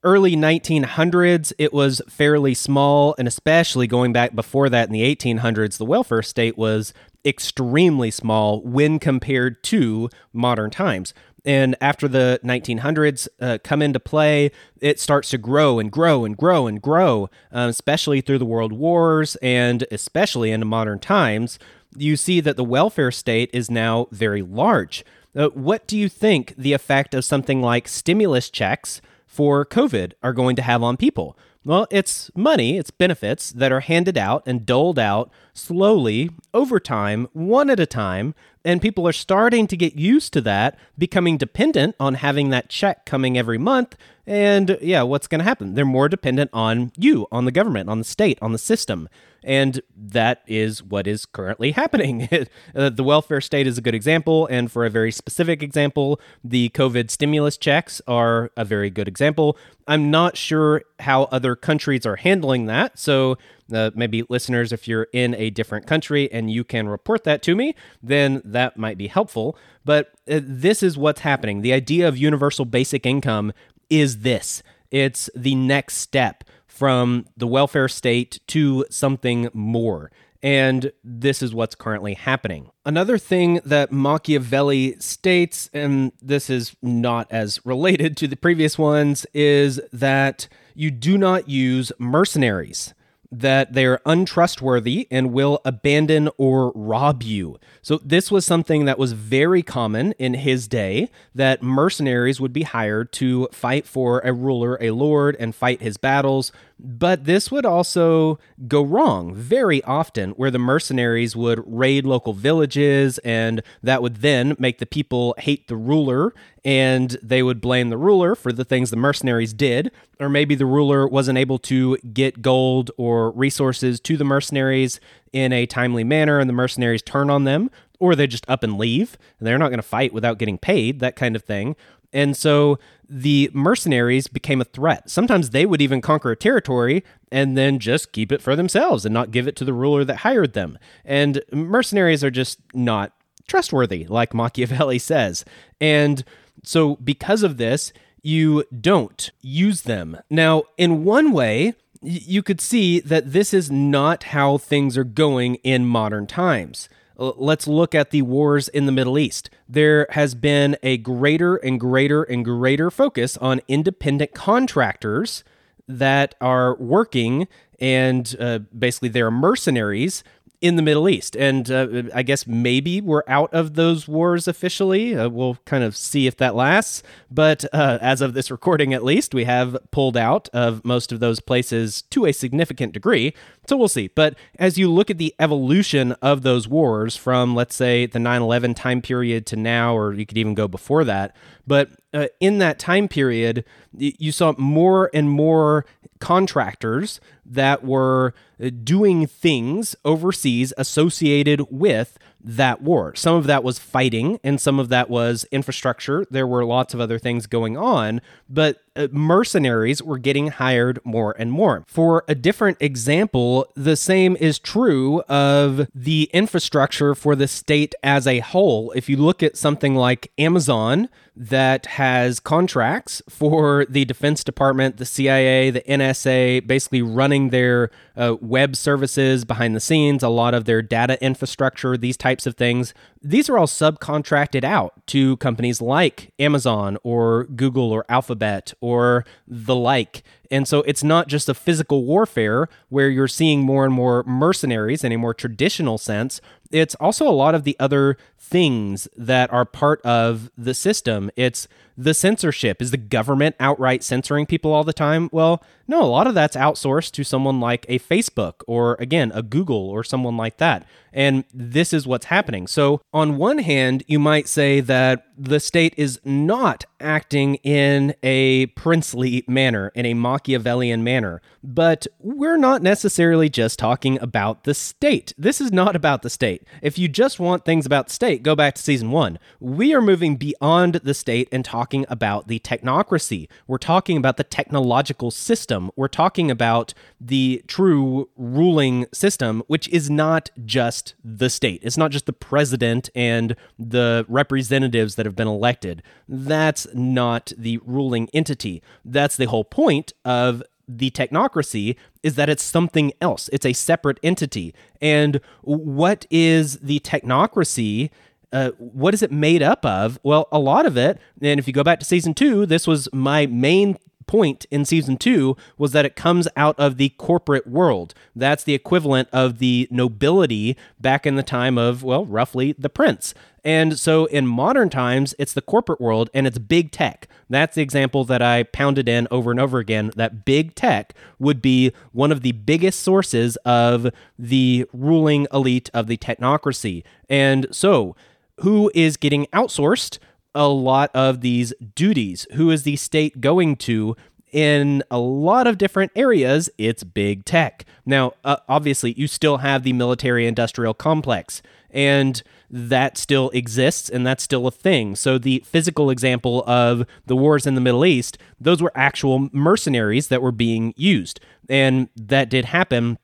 early 1900s, it was fairly small, and especially going back before that in the 1800s, the welfare state was extremely small when compared to modern times. And after the 1900s uh, come into play, it starts to grow and grow and grow and grow, um, especially through the world wars and especially into modern times. You see that the welfare state is now very large. Uh, what do you think the effect of something like stimulus checks for COVID are going to have on people? Well, it's money, it's benefits that are handed out and doled out slowly over time, one at a time, and people are starting to get used to that, becoming dependent on having that check coming every month. And yeah, what's going to happen? They're more dependent on you, on the government, on the state, on the system. And that is what is currently happening. uh, the welfare state is a good example. And for a very specific example, the COVID stimulus checks are a very good example. I'm not sure how other countries are handling that. So uh, maybe listeners, if you're in a different country and you can report that to me, then that might be helpful. But uh, this is what's happening. The idea of universal basic income is this it's the next step from the welfare state to something more. And this is what's currently happening. Another thing that Machiavelli states, and this is not as related to the previous ones, is that you do not use mercenaries that they're untrustworthy and will abandon or rob you. So, this was something that was very common in his day that mercenaries would be hired to fight for a ruler, a lord, and fight his battles. But this would also go wrong very often, where the mercenaries would raid local villages, and that would then make the people hate the ruler, and they would blame the ruler for the things the mercenaries did. Or maybe the ruler wasn't able to get gold or resources to the mercenaries in a timely manner, and the mercenaries turn on them, or they just up and leave. They're not going to fight without getting paid, that kind of thing. And so the mercenaries became a threat. Sometimes they would even conquer a territory and then just keep it for themselves and not give it to the ruler that hired them. And mercenaries are just not trustworthy, like Machiavelli says. And so, because of this, you don't use them. Now, in one way, you could see that this is not how things are going in modern times. Let's look at the wars in the Middle East. There has been a greater and greater and greater focus on independent contractors that are working and uh, basically they're mercenaries in the Middle East. And uh, I guess maybe we're out of those wars officially. Uh, we'll kind of see if that lasts. But uh, as of this recording, at least, we have pulled out of most of those places to a significant degree. So we'll see. But as you look at the evolution of those wars from, let's say, the 9 11 time period to now, or you could even go before that, but uh, in that time period, you saw more and more contractors that were uh, doing things overseas associated with that war. Some of that was fighting, and some of that was infrastructure. There were lots of other things going on, but uh, mercenaries were getting hired more and more. For a different example, the same is true of the infrastructure for the state as a whole. If you look at something like Amazon, that has contracts for the Defense Department, the CIA, the NSA, basically running their uh, web services behind the scenes, a lot of their data infrastructure, these types of things. These are all subcontracted out to companies like Amazon or Google or Alphabet or the like. And so it's not just a physical warfare where you're seeing more and more mercenaries in a more traditional sense. It's also a lot of the other things that are part of the system. It's the censorship. Is the government outright censoring people all the time? Well, no, a lot of that's outsourced to someone like a Facebook or, again, a Google or someone like that. And this is what's happening. So, on one hand, you might say that the state is not acting in a princely manner, in a Machiavellian manner. But we're not necessarily just talking about the state. This is not about the state. If you just want things about the state, go back to season one. We are moving beyond the state and talking about the technocracy. We're talking about the technological system. We're talking about the true ruling system, which is not just the state. It's not just the president and the representatives that have been elected. That's not the ruling entity. That's the whole point of the technocracy is that it's something else. It's a separate entity. And what is the technocracy? Uh, what is it made up of? Well, a lot of it, and if you go back to season two, this was my main point in season two was that it comes out of the corporate world. That's the equivalent of the nobility back in the time of, well, roughly the prince. And so in modern times, it's the corporate world and it's big tech. That's the example that I pounded in over and over again that big tech would be one of the biggest sources of the ruling elite of the technocracy. And so, who is getting outsourced? A lot of these duties. Who is the state going to? In a lot of different areas, it's big tech. Now, uh, obviously, you still have the military industrial complex, and that still exists and that's still a thing. So, the physical example of the wars in the Middle East, those were actual mercenaries that were being used. And that did happen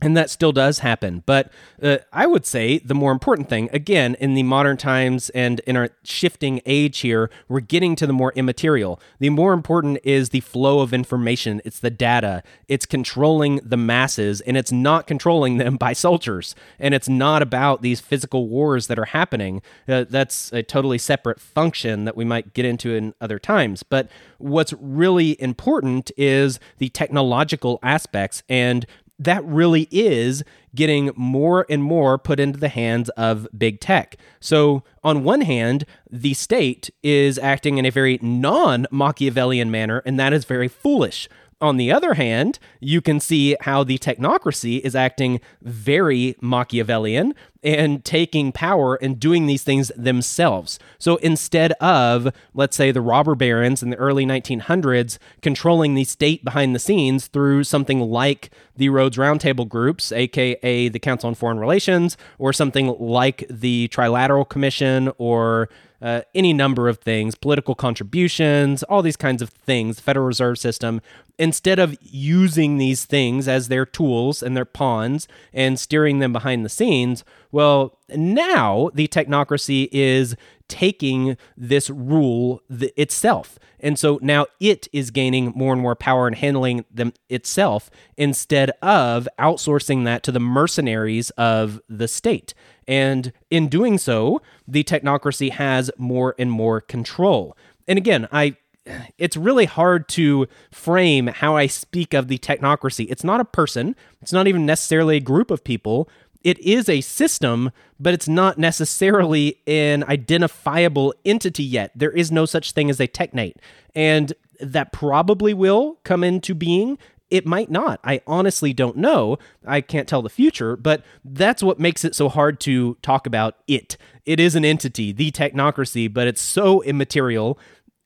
and that still does happen. But uh, I would say the more important thing, again, in the modern times and in our shifting age here, we're getting to the more immaterial. The more important is the flow of information, it's the data, it's controlling the masses, and it's not controlling them by soldiers. And it's not about these physical wars that are happening. Uh, that's a totally separate function that we might get into in other times. But what's really important is the technological aspects and that really is getting more and more put into the hands of big tech. So, on one hand, the state is acting in a very non Machiavellian manner, and that is very foolish. On the other hand, you can see how the technocracy is acting very Machiavellian and taking power and doing these things themselves. So instead of, let's say, the robber barons in the early 1900s controlling the state behind the scenes through something like the Rhodes Roundtable groups, aka the Council on Foreign Relations, or something like the Trilateral Commission or uh, any number of things, political contributions, all these kinds of things, Federal Reserve System, instead of using these things as their tools and their pawns and steering them behind the scenes, well, now the technocracy is taking this rule th- itself. And so now it is gaining more and more power and handling them itself instead of outsourcing that to the mercenaries of the state. And in doing so, the technocracy has more and more control. And again, I it's really hard to frame how I speak of the technocracy. It's not a person, it's not even necessarily a group of people. It is a system, but it's not necessarily an identifiable entity yet. There is no such thing as a technate. And that probably will come into being it might not. I honestly don't know. I can't tell the future, but that's what makes it so hard to talk about it. It is an entity, the technocracy, but it's so immaterial.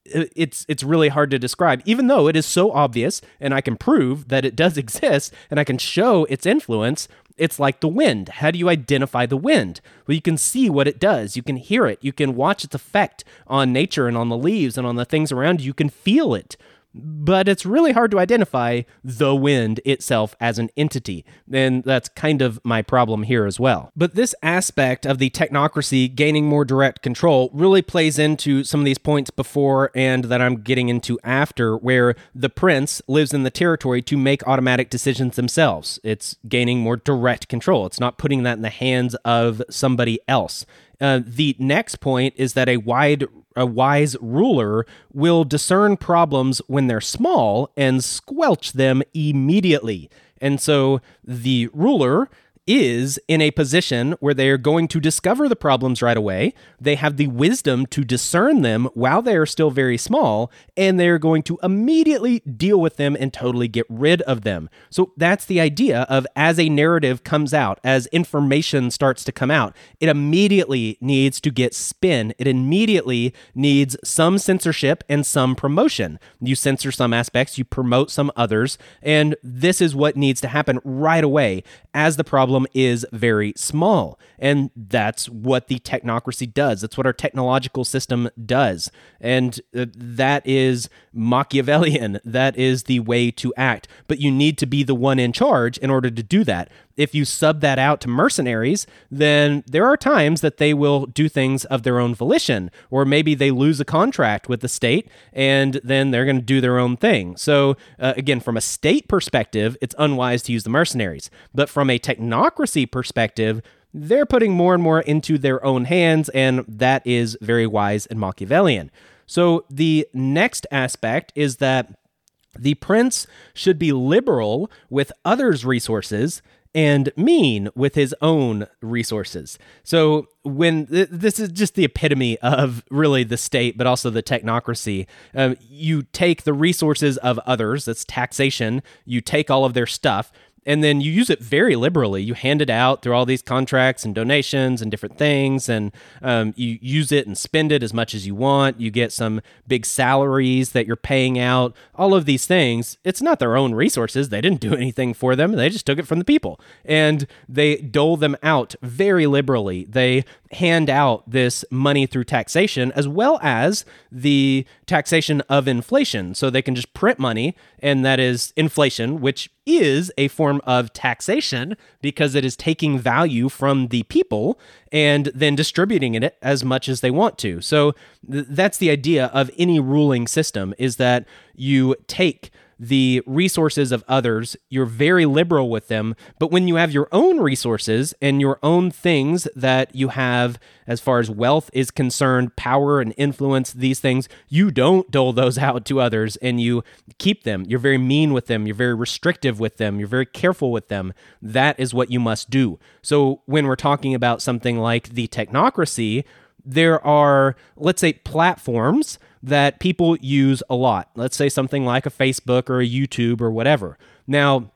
It's it's really hard to describe, even though it is so obvious, and I can prove that it does exist, and I can show its influence. It's like the wind. How do you identify the wind? Well, you can see what it does. You can hear it. You can watch its effect on nature and on the leaves and on the things around you. You can feel it but it's really hard to identify the wind itself as an entity. And that's kind of my problem here as well. But this aspect of the technocracy gaining more direct control really plays into some of these points before and that I'm getting into after, where the prince lives in the territory to make automatic decisions themselves. It's gaining more direct control, it's not putting that in the hands of somebody else. Uh, the next point is that a wide a wise ruler will discern problems when they're small and squelch them immediately. And so the ruler is in a position where they are going to discover the problems right away. They have the wisdom to discern them while they are still very small, and they're going to immediately deal with them and totally get rid of them. So that's the idea of as a narrative comes out, as information starts to come out, it immediately needs to get spin. It immediately needs some censorship and some promotion. You censor some aspects, you promote some others, and this is what needs to happen right away as the problem problem is very small. And that's what the technocracy does. That's what our technological system does. And uh, that is Machiavellian. That is the way to act. But you need to be the one in charge in order to do that. If you sub that out to mercenaries, then there are times that they will do things of their own volition, or maybe they lose a contract with the state and then they're going to do their own thing. So, uh, again, from a state perspective, it's unwise to use the mercenaries. But from a technocracy perspective, they're putting more and more into their own hands, and that is very wise and Machiavellian. So, the next aspect is that the prince should be liberal with others' resources and mean with his own resources. So when th- this is just the epitome of really the state, but also the technocracy, uh, you take the resources of others, that's taxation, you take all of their stuff, and then you use it very liberally. You hand it out through all these contracts and donations and different things, and um, you use it and spend it as much as you want. You get some big salaries that you're paying out, all of these things. It's not their own resources. They didn't do anything for them, they just took it from the people. And they dole them out very liberally. They hand out this money through taxation as well as the taxation of inflation. So they can just print money, and that is inflation, which is a form of taxation because it is taking value from the people and then distributing it as much as they want to. So th- that's the idea of any ruling system is that you take the resources of others. You're very liberal with them. But when you have your own resources and your own things that you have, as far as wealth is concerned, power and influence, these things, you don't dole those out to others and you keep them. You're very mean with them. You're very restrictive with them. You're very careful with them. That is what you must do. So when we're talking about something like the technocracy, there are, let's say, platforms that people use a lot. Let's say something like a Facebook or a YouTube or whatever. Now,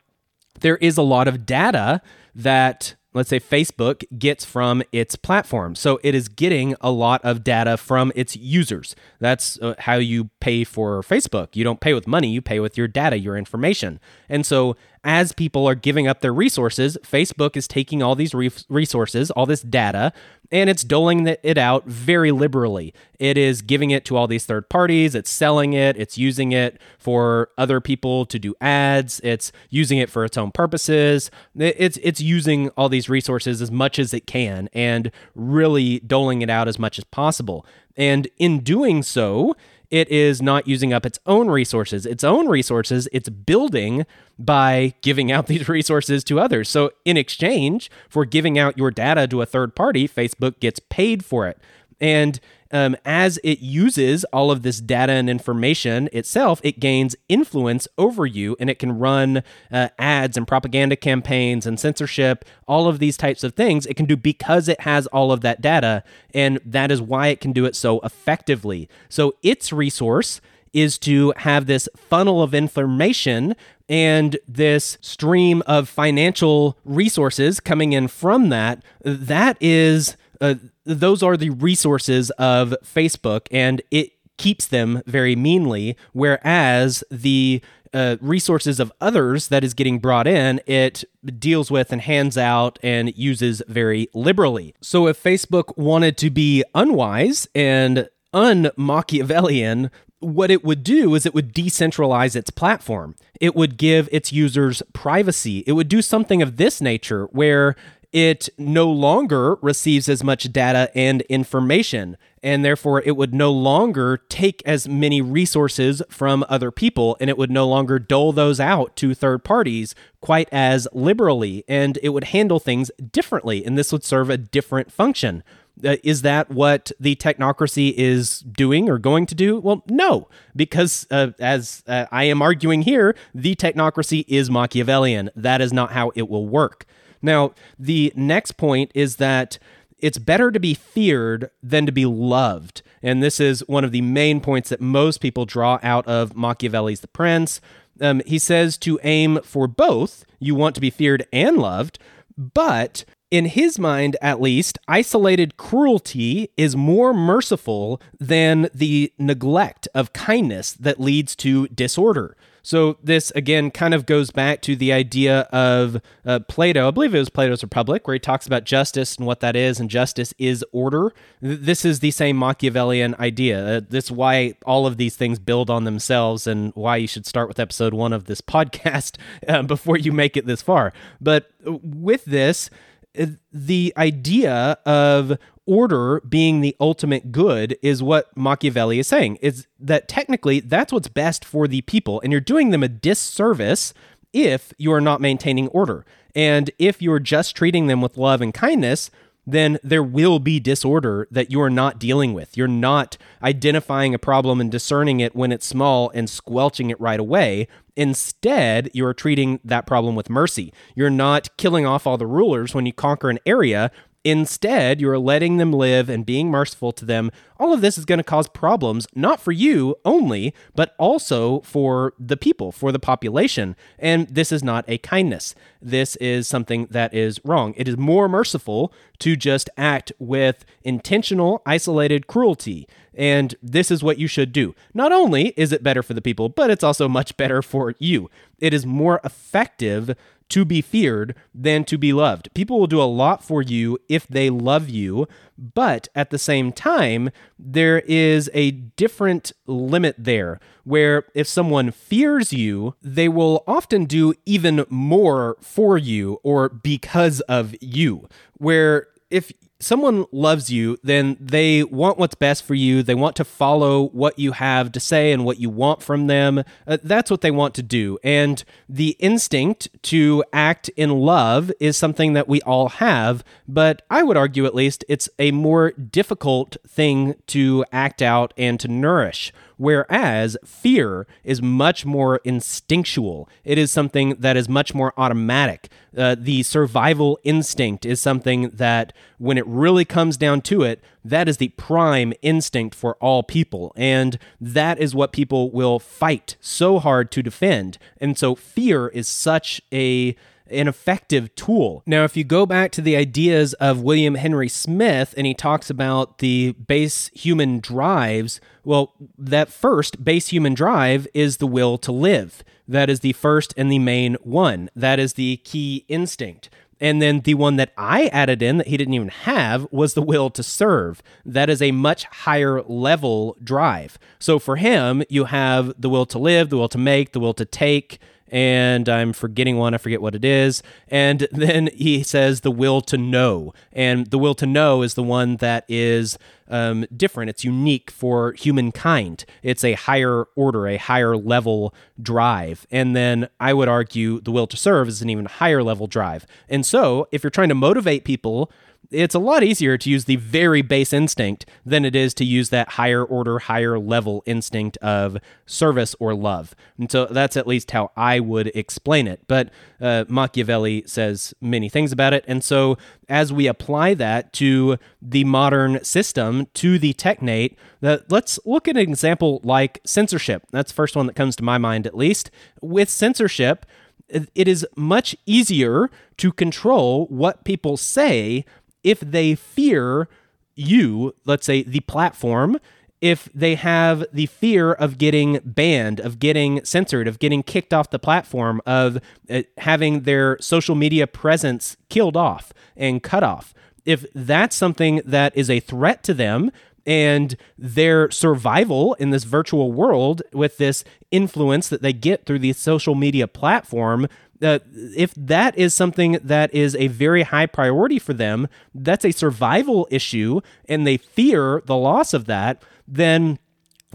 there is a lot of data that let's say Facebook gets from its platform. So it is getting a lot of data from its users. That's uh, how you pay for Facebook. You don't pay with money, you pay with your data, your information. And so as people are giving up their resources, Facebook is taking all these re- resources, all this data, and it's doling it out very liberally. It is giving it to all these third parties, it's selling it, it's using it for other people to do ads, it's using it for its own purposes. It's it's using all these resources as much as it can and really doling it out as much as possible. And in doing so, it is not using up its own resources. Its own resources, it's building by giving out these resources to others. So, in exchange for giving out your data to a third party, Facebook gets paid for it. And um, as it uses all of this data and information itself, it gains influence over you and it can run uh, ads and propaganda campaigns and censorship, all of these types of things. It can do because it has all of that data. And that is why it can do it so effectively. So its resource is to have this funnel of information and this stream of financial resources coming in from that. That is uh, those are the resources of Facebook, and it keeps them very meanly. Whereas the uh, resources of others that is getting brought in, it deals with and hands out and uses very liberally. So if Facebook wanted to be unwise and un Machiavellian, what it would do is it would decentralize its platform. It would give its users privacy. It would do something of this nature where it no longer receives as much data and information, and therefore it would no longer take as many resources from other people, and it would no longer dole those out to third parties quite as liberally, and it would handle things differently, and this would serve a different function. Uh, is that what the technocracy is doing or going to do? Well, no, because uh, as uh, I am arguing here, the technocracy is Machiavellian. That is not how it will work. Now, the next point is that it's better to be feared than to be loved. And this is one of the main points that most people draw out of Machiavelli's The Prince. Um, he says to aim for both. You want to be feared and loved, but in his mind, at least, isolated cruelty is more merciful than the neglect of kindness that leads to disorder. So this again kind of goes back to the idea of uh, Plato. I believe it was Plato's Republic, where he talks about justice and what that is, and justice is order. This is the same Machiavellian idea. Uh, this is why all of these things build on themselves, and why you should start with episode one of this podcast uh, before you make it this far. But with this, uh, the idea of order being the ultimate good is what Machiavelli is saying is that technically that's what's best for the people and you're doing them a disservice if you are not maintaining order. And if you're just treating them with love and kindness, then there will be disorder that you are not dealing with. You're not identifying a problem and discerning it when it's small and squelching it right away. Instead, you're treating that problem with mercy. You're not killing off all the rulers when you conquer an area. Instead, you're letting them live and being merciful to them. All of this is going to cause problems, not for you only, but also for the people, for the population. And this is not a kindness. This is something that is wrong. It is more merciful to just act with intentional, isolated cruelty. And this is what you should do. Not only is it better for the people, but it's also much better for you. It is more effective to be feared than to be loved. People will do a lot for you if they love you, but at the same time, there is a different limit there where if someone fears you, they will often do even more for you or because of you. Where if someone loves you, then they want what's best for you. They want to follow what you have to say and what you want from them. Uh, that's what they want to do. And the instinct to act in love is something that we all have, but I would argue at least it's a more difficult thing to act out and to nourish. Whereas fear is much more instinctual. It is something that is much more automatic. Uh, the survival instinct is something that, when it really comes down to it, that is the prime instinct for all people. And that is what people will fight so hard to defend. And so fear is such a an effective tool. Now, if you go back to the ideas of William Henry Smyth and he talks about the base human drives, well, that first base human drive is the will to live. That is the first and the main one. That is the key instinct. And then the one that I added in that he didn't even have was the will to serve. That is a much higher level drive. So for him, you have the will to live, the will to make, the will to take, and I'm forgetting one. I forget what it is. And then he says the will to know. And the will to know is the one that is um, different. It's unique for humankind. It's a higher order, a higher level drive. And then I would argue the will to serve is an even higher level drive. And so if you're trying to motivate people it's a lot easier to use the very base instinct than it is to use that higher order, higher level instinct of service or love. And so that's at least how I would explain it. But uh, Machiavelli says many things about it. And so as we apply that to the modern system, to the technate, that let's look at an example like censorship. That's the first one that comes to my mind, at least. With censorship, it is much easier to control what people say if they fear you, let's say the platform, if they have the fear of getting banned, of getting censored, of getting kicked off the platform, of uh, having their social media presence killed off and cut off. If that's something that is a threat to them, and their survival in this virtual world with this influence that they get through the social media platform uh, if that is something that is a very high priority for them, that's a survival issue, and they fear the loss of that, then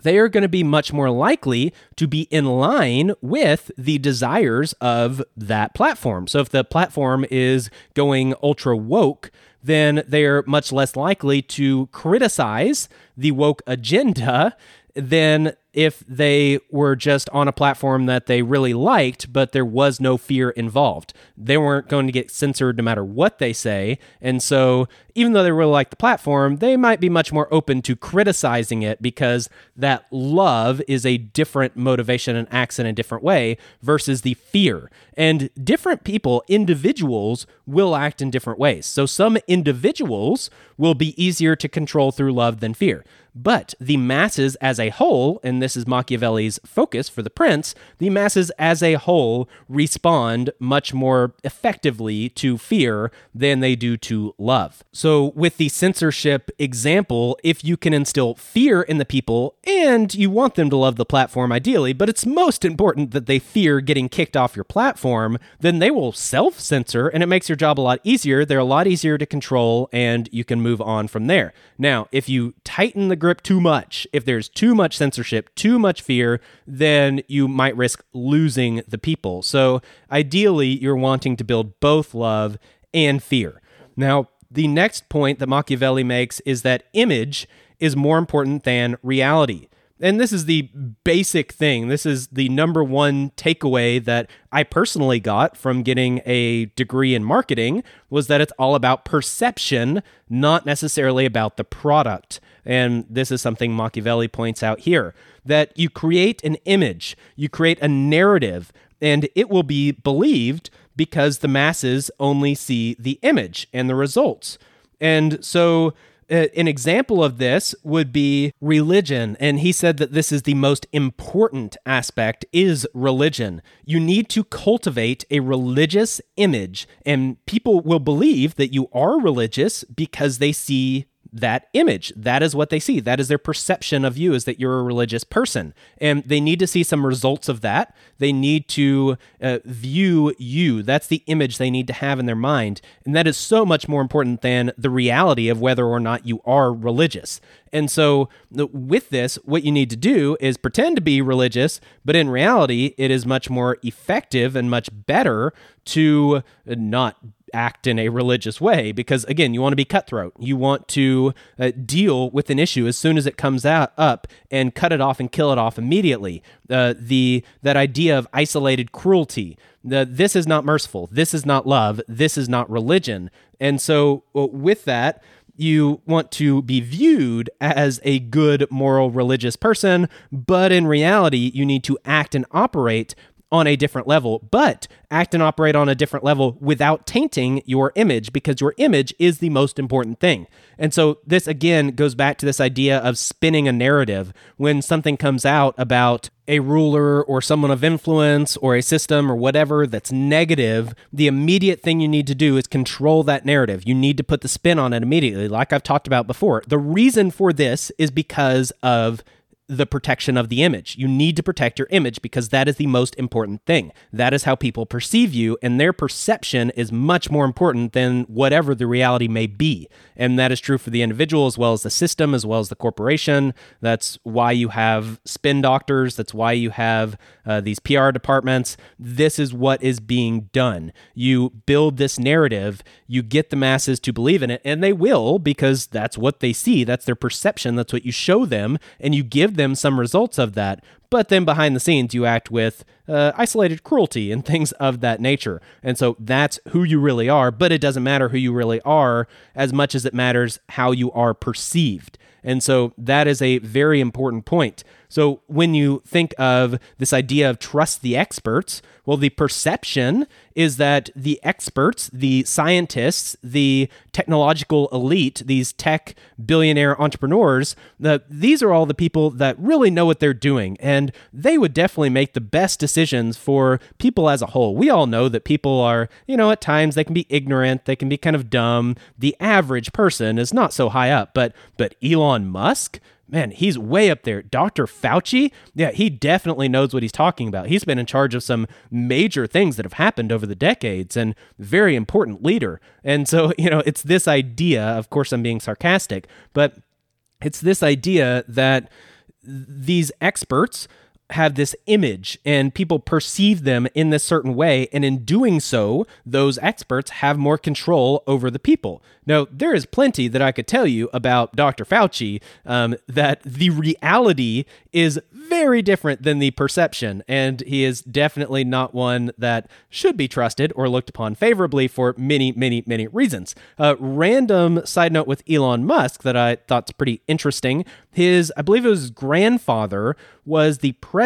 they are going to be much more likely to be in line with the desires of that platform. So if the platform is going ultra woke, then they're much less likely to criticize the woke agenda than if they were just on a platform that they really liked, but there was no fear involved. They weren't going to get censored no matter what they say. And so, even though they really like the platform, they might be much more open to criticizing it because that love is a different motivation and acts in a different way versus the fear. And different people, individuals, will act in different ways. So, some individuals will be easier to control through love than fear. But the masses as a whole, and this is Machiavelli's focus for the prince, the masses as a whole respond much more effectively to fear than they do to love. So, with the censorship example, if you can instill fear in the people and you want them to love the platform ideally, but it's most important that they fear getting kicked off your platform, then they will self censor and it makes your job a lot easier. They're a lot easier to control and you can move on from there. Now, if you tighten the grip too much, if there's too much censorship, too much fear, then you might risk losing the people. So ideally, you're wanting to build both love and fear. Now, the next point that Machiavelli makes is that image is more important than reality and this is the basic thing. This is the number one takeaway that I personally got from getting a degree in marketing was that it's all about perception, not necessarily about the product. And this is something Machiavelli points out here that you create an image, you create a narrative, and it will be believed because the masses only see the image and the results. And so uh, an example of this would be religion and he said that this is the most important aspect is religion you need to cultivate a religious image and people will believe that you are religious because they see that image. That is what they see. That is their perception of you is that you're a religious person. And they need to see some results of that. They need to uh, view you. That's the image they need to have in their mind. And that is so much more important than the reality of whether or not you are religious. And so, with this, what you need to do is pretend to be religious, but in reality, it is much more effective and much better to not act in a religious way because again you want to be cutthroat. You want to uh, deal with an issue as soon as it comes out up and cut it off and kill it off immediately. Uh, the that idea of isolated cruelty. The, this is not merciful. This is not love. This is not religion. And so uh, with that you want to be viewed as a good moral religious person but in reality you need to act and operate on a different level, but act and operate on a different level without tainting your image because your image is the most important thing. And so, this again goes back to this idea of spinning a narrative. When something comes out about a ruler or someone of influence or a system or whatever that's negative, the immediate thing you need to do is control that narrative. You need to put the spin on it immediately, like I've talked about before. The reason for this is because of the protection of the image. You need to protect your image because that is the most important thing. That is how people perceive you, and their perception is much more important than whatever the reality may be. And that is true for the individual as well as the system, as well as the corporation. That's why you have spin doctors. That's why you have uh, these PR departments. This is what is being done. You build this narrative, you get the masses to believe in it, and they will because that's what they see. That's their perception. That's what you show them, and you give them some results of that. But then behind the scenes, you act with uh, isolated cruelty and things of that nature. And so that's who you really are. But it doesn't matter who you really are as much as it matters how you are perceived. And so that is a very important point. So when you think of this idea of trust the experts, well, the perception is that the experts, the scientists, the technological elite, these tech billionaire entrepreneurs, the, these are all the people that really know what they're doing. And and they would definitely make the best decisions for people as a whole. We all know that people are, you know, at times they can be ignorant, they can be kind of dumb. The average person is not so high up, but but Elon Musk, man, he's way up there. Dr. Fauci, yeah, he definitely knows what he's talking about. He's been in charge of some major things that have happened over the decades and very important leader. And so, you know, it's this idea, of course, I'm being sarcastic, but it's this idea that these experts have this image and people perceive them in this certain way. And in doing so, those experts have more control over the people. Now, there is plenty that I could tell you about Dr. Fauci um, that the reality is very different than the perception. And he is definitely not one that should be trusted or looked upon favorably for many, many, many reasons. A random side note with Elon Musk that I thought's pretty interesting. His, I believe it was his grandfather, was the president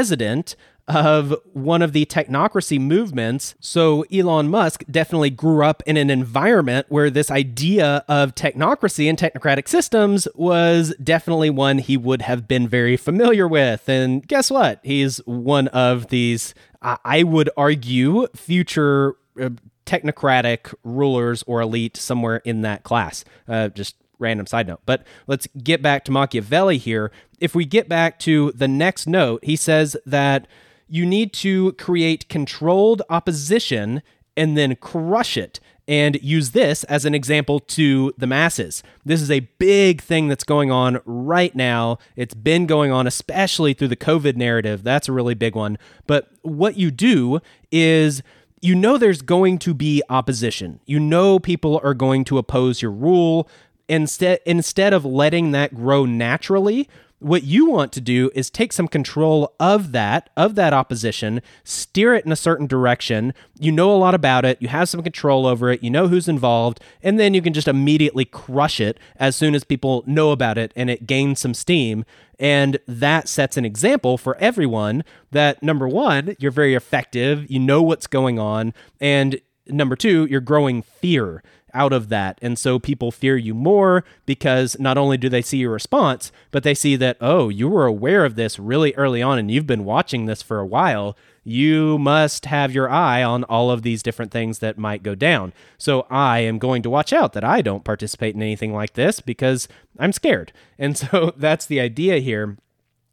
of one of the technocracy movements. So Elon Musk definitely grew up in an environment where this idea of technocracy and technocratic systems was definitely one he would have been very familiar with. And guess what? He's one of these, I would argue, future uh, technocratic rulers or elite somewhere in that class. Uh, just random side note. But let's get back to Machiavelli here. If we get back to the next note, he says that you need to create controlled opposition and then crush it and use this as an example to the masses. This is a big thing that's going on right now. It's been going on, especially through the COVID narrative. That's a really big one. But what you do is you know there's going to be opposition. You know people are going to oppose your rule. Instead, instead of letting that grow naturally, what you want to do is take some control of that of that opposition steer it in a certain direction. You know a lot about it. You have some control over it. You know who's involved. And then you can just immediately crush it as soon as people know about it and it gains some steam. And that sets an example for everyone that number 1 you're very effective. You know what's going on. And number 2 you're growing fear out of that. And so people fear you more because not only do they see your response, but they see that, oh, you were aware of this really early on and you've been watching this for a while. You must have your eye on all of these different things that might go down. So I am going to watch out that I don't participate in anything like this because I'm scared. And so that's the idea here.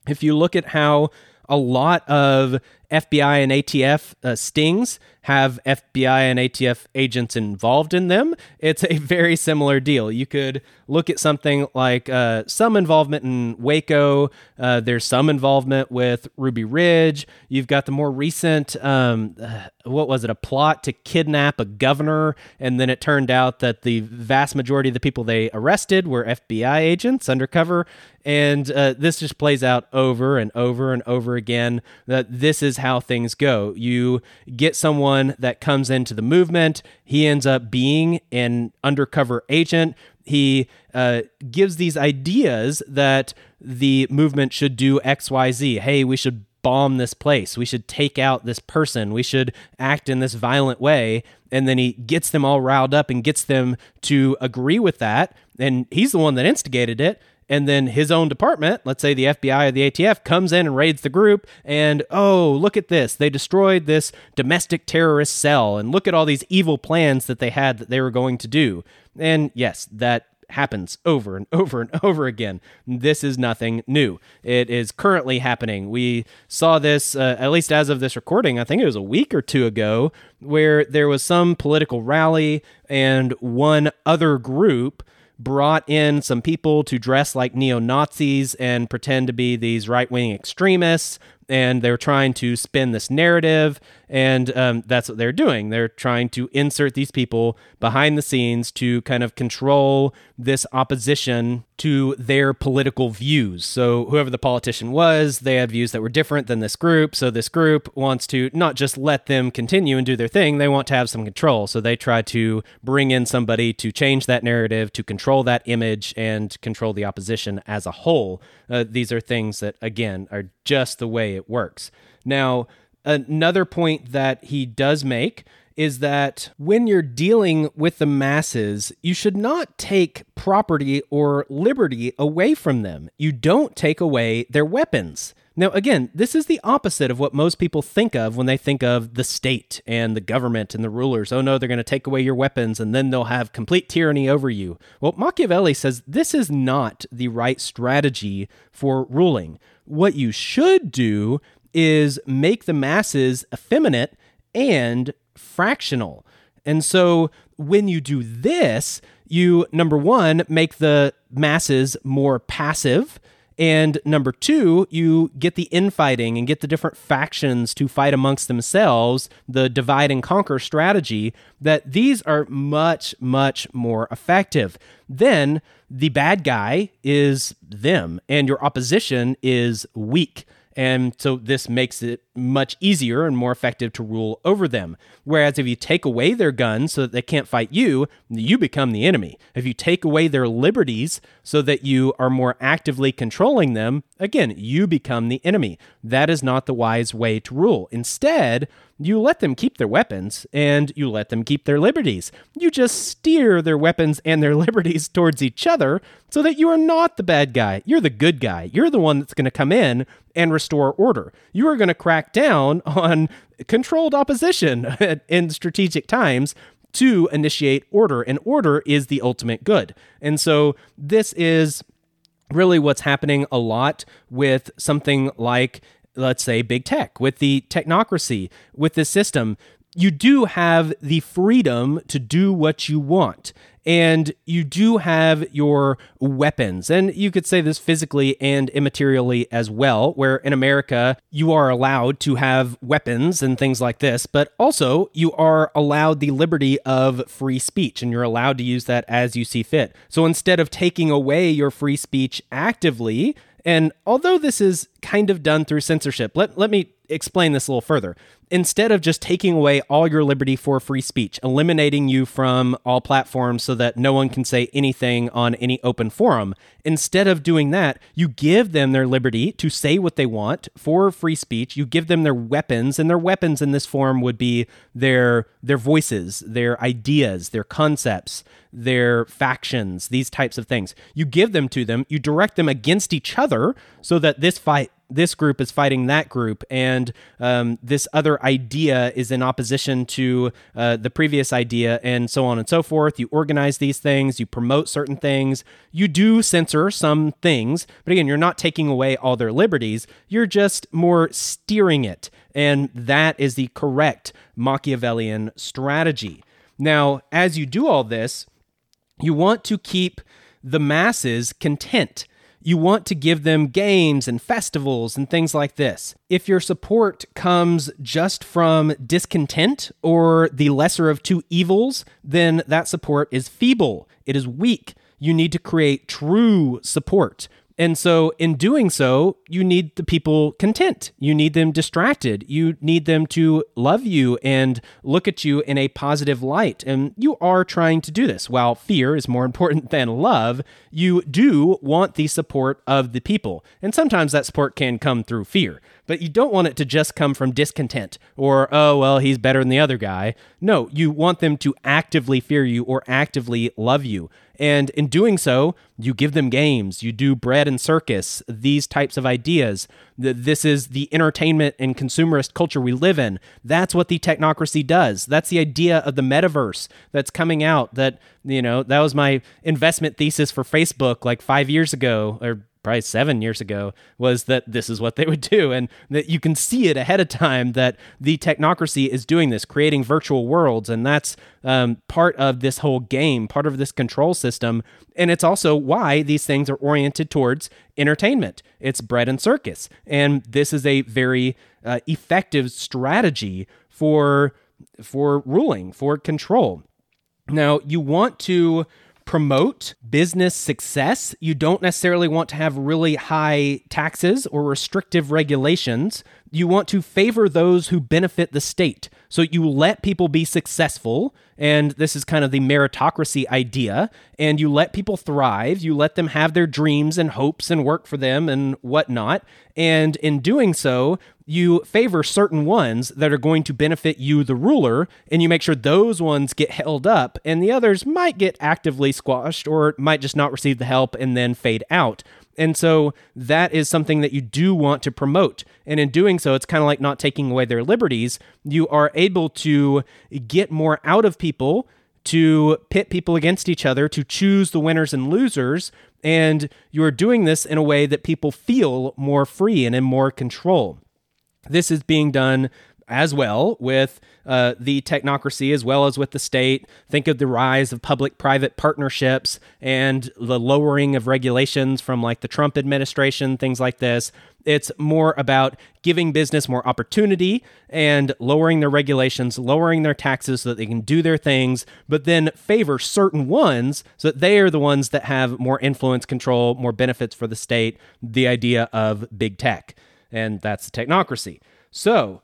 If you look at how a lot of FBI and ATF uh, stings have FBI and ATF agents involved in them. It's a very similar deal. You could look at something like uh, some involvement in Waco. Uh, there's some involvement with Ruby Ridge. You've got the more recent, um, uh, what was it, a plot to kidnap a governor. And then it turned out that the vast majority of the people they arrested were FBI agents undercover. And uh, this just plays out over and over and over again. That this is how things go. You get someone that comes into the movement, he ends up being an undercover agent. He uh, gives these ideas that the movement should do XYZ. Hey, we should bomb this place. We should take out this person. We should act in this violent way. And then he gets them all riled up and gets them to agree with that. And he's the one that instigated it and then his own department, let's say the FBI or the ATF, comes in and raids the group, and oh, look at this. They destroyed this domestic terrorist cell, and look at all these evil plans that they had that they were going to do. And yes, that happens over and over and over again. This is nothing new. It is currently happening. We saw this, uh, at least as of this recording, I think it was a week or two ago, where there was some political rally and one other group brought in some people to dress like neo Nazis and pretend to be these right wing extremists. And they're trying to spin this narrative and um, that's what they're doing. They're trying to insert these people behind the scenes to kind of control this opposition to their political views. So, whoever the politician was, they had views that were different than this group. So, this group wants to not just let them continue and do their thing, they want to have some control. So, they try to bring in somebody to change that narrative, to control that image, and control the opposition as a whole. Uh, these are things that, again, are just the way it works. Now, another point that he does make is that when you're dealing with the masses, you should not take property or liberty away from them. You don't take away their weapons. Now, again, this is the opposite of what most people think of when they think of the state and the government and the rulers. Oh no, they're going to take away your weapons and then they'll have complete tyranny over you. Well, Machiavelli says this is not the right strategy for ruling. What you should do is make the masses effeminate and fractional. And so when you do this, you, number one, make the masses more passive. And number two, you get the infighting and get the different factions to fight amongst themselves, the divide and conquer strategy, that these are much, much more effective. Then the bad guy is them, and your opposition is weak. And so this makes it much easier and more effective to rule over them. Whereas if you take away their guns so that they can't fight you, you become the enemy. If you take away their liberties so that you are more actively controlling them, again, you become the enemy. That is not the wise way to rule. Instead, you let them keep their weapons and you let them keep their liberties. You just steer their weapons and their liberties towards each other so that you are not the bad guy. You're the good guy. You're the one that's going to come in and restore order. You are going to crack down on controlled opposition in strategic times to initiate order, and order is the ultimate good. And so this is really what's happening a lot with something like let's say big tech with the technocracy with the system you do have the freedom to do what you want and you do have your weapons. And you could say this physically and immaterially as well, where in America, you are allowed to have weapons and things like this, but also you are allowed the liberty of free speech and you're allowed to use that as you see fit. So instead of taking away your free speech actively, and although this is kind of done through censorship, let, let me explain this a little further. Instead of just taking away all your liberty for free speech, eliminating you from all platforms so that no one can say anything on any open forum, instead of doing that, you give them their liberty to say what they want for free speech. You give them their weapons, and their weapons in this form would be their their voices, their ideas, their concepts, their factions, these types of things. You give them to them, you direct them against each other so that this fight this group is fighting that group, and um, this other idea is in opposition to uh, the previous idea, and so on and so forth. You organize these things, you promote certain things, you do censor some things, but again, you're not taking away all their liberties, you're just more steering it. And that is the correct Machiavellian strategy. Now, as you do all this, you want to keep the masses content you want to give them games and festivals and things like this. If your support comes just from discontent or the lesser of two evils, then that support is feeble, it is weak. You need to create true support. And so, in doing so, you need the people content. You need them distracted. You need them to love you and look at you in a positive light. And you are trying to do this. While fear is more important than love, you do want the support of the people. And sometimes that support can come through fear but you don't want it to just come from discontent or, oh, well, he's better than the other guy. No, you want them to actively fear you or actively love you. And in doing so, you give them games, you do bread and circus, these types of ideas. This is the entertainment and consumerist culture we live in. That's what the technocracy does. That's the idea of the metaverse that's coming out. That, you know, that was my investment thesis for Facebook like five years ago or probably seven years ago was that this is what they would do. And that you can see it ahead of time that the technocracy is doing this creating virtual worlds. And that's um, part of this whole game part of this control system. And it's also why these things are oriented towards entertainment. It's bread and circus. And this is a very uh, effective strategy for for ruling for control. Now you want to promote business success, you don't necessarily want to have really high taxes or restrictive regulations. You want to favor those who benefit the state. So you let people be successful, and this is kind of the meritocracy idea, and you let people thrive. You let them have their dreams and hopes and work for them and whatnot. And in doing so, you favor certain ones that are going to benefit you, the ruler, and you make sure those ones get held up, and the others might get actively squashed or might just not receive the help and then fade out. And so that is something that you do want to promote. And in doing so, it's kind of like not taking away their liberties. You are able to get more out of people, to pit people against each other, to choose the winners and losers. And you're doing this in a way that people feel more free and in more control. This is being done as well with uh, the technocracy as well as with the state. Think of the rise of public private partnerships and the lowering of regulations from like the Trump administration, things like this. It's more about giving business more opportunity and lowering their regulations, lowering their taxes so that they can do their things, but then favor certain ones so that they are the ones that have more influence, control, more benefits for the state. The idea of big tech. And that's the technocracy. So,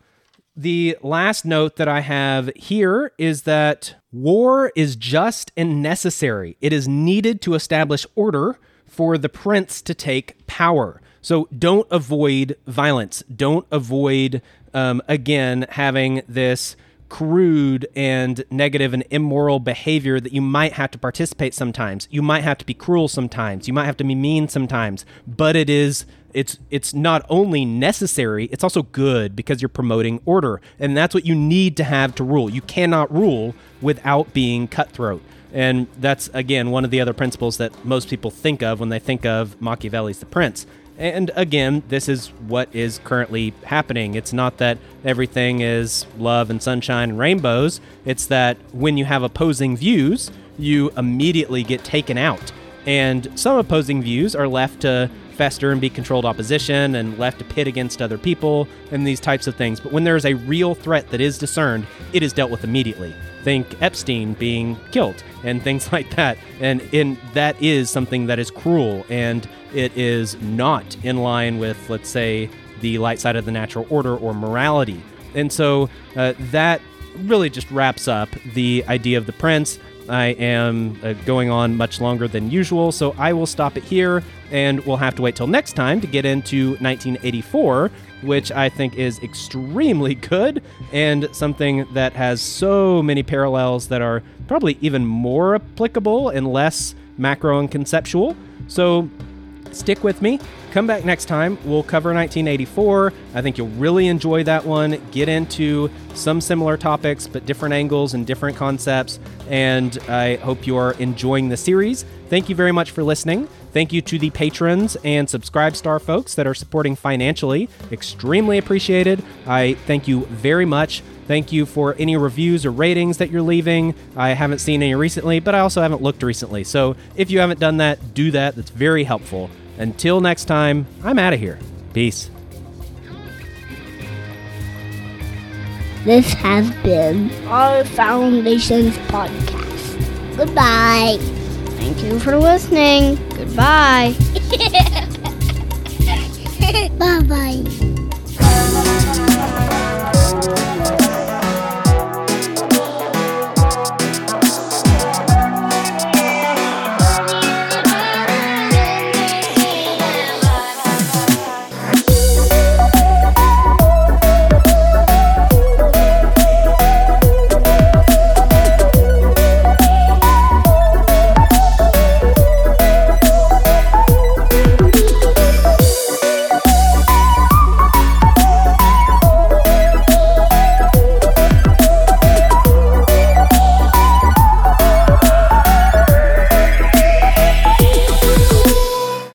the last note that I have here is that war is just and necessary. It is needed to establish order for the prince to take power. So don't avoid violence. Don't avoid, um, again, having this crude and negative and immoral behavior that you might have to participate sometimes. You might have to be cruel sometimes. You might have to be mean sometimes, but it is it's it's not only necessary, it's also good because you're promoting order. And that's what you need to have to rule. You cannot rule without being cutthroat. And that's again one of the other principles that most people think of when they think of Machiavelli's The Prince. And again, this is what is currently happening. It's not that everything is love and sunshine and rainbows. It's that when you have opposing views, you immediately get taken out. And some opposing views are left to fester and be controlled opposition and left to pit against other people and these types of things. But when there is a real threat that is discerned, it is dealt with immediately. Think Epstein being killed and things like that. And in that is something that is cruel and it is not in line with, let's say, the light side of the natural order or morality. And so uh, that really just wraps up the idea of the prince. I am uh, going on much longer than usual, so I will stop it here and we'll have to wait till next time to get into 1984, which I think is extremely good and something that has so many parallels that are probably even more applicable and less macro and conceptual. So stick with me. Come back next time. We'll cover 1984. I think you'll really enjoy that one. Get into some similar topics, but different angles and different concepts. And I hope you are enjoying the series. Thank you very much for listening. Thank you to the patrons and SubscribeStar folks that are supporting financially. Extremely appreciated. I thank you very much. Thank you for any reviews or ratings that you're leaving. I haven't seen any recently, but I also haven't looked recently. So if you haven't done that, do that. That's very helpful. Until next time, I'm out of here. Peace. This has been our Foundations podcast. Goodbye. Thank you for listening. Goodbye. bye bye.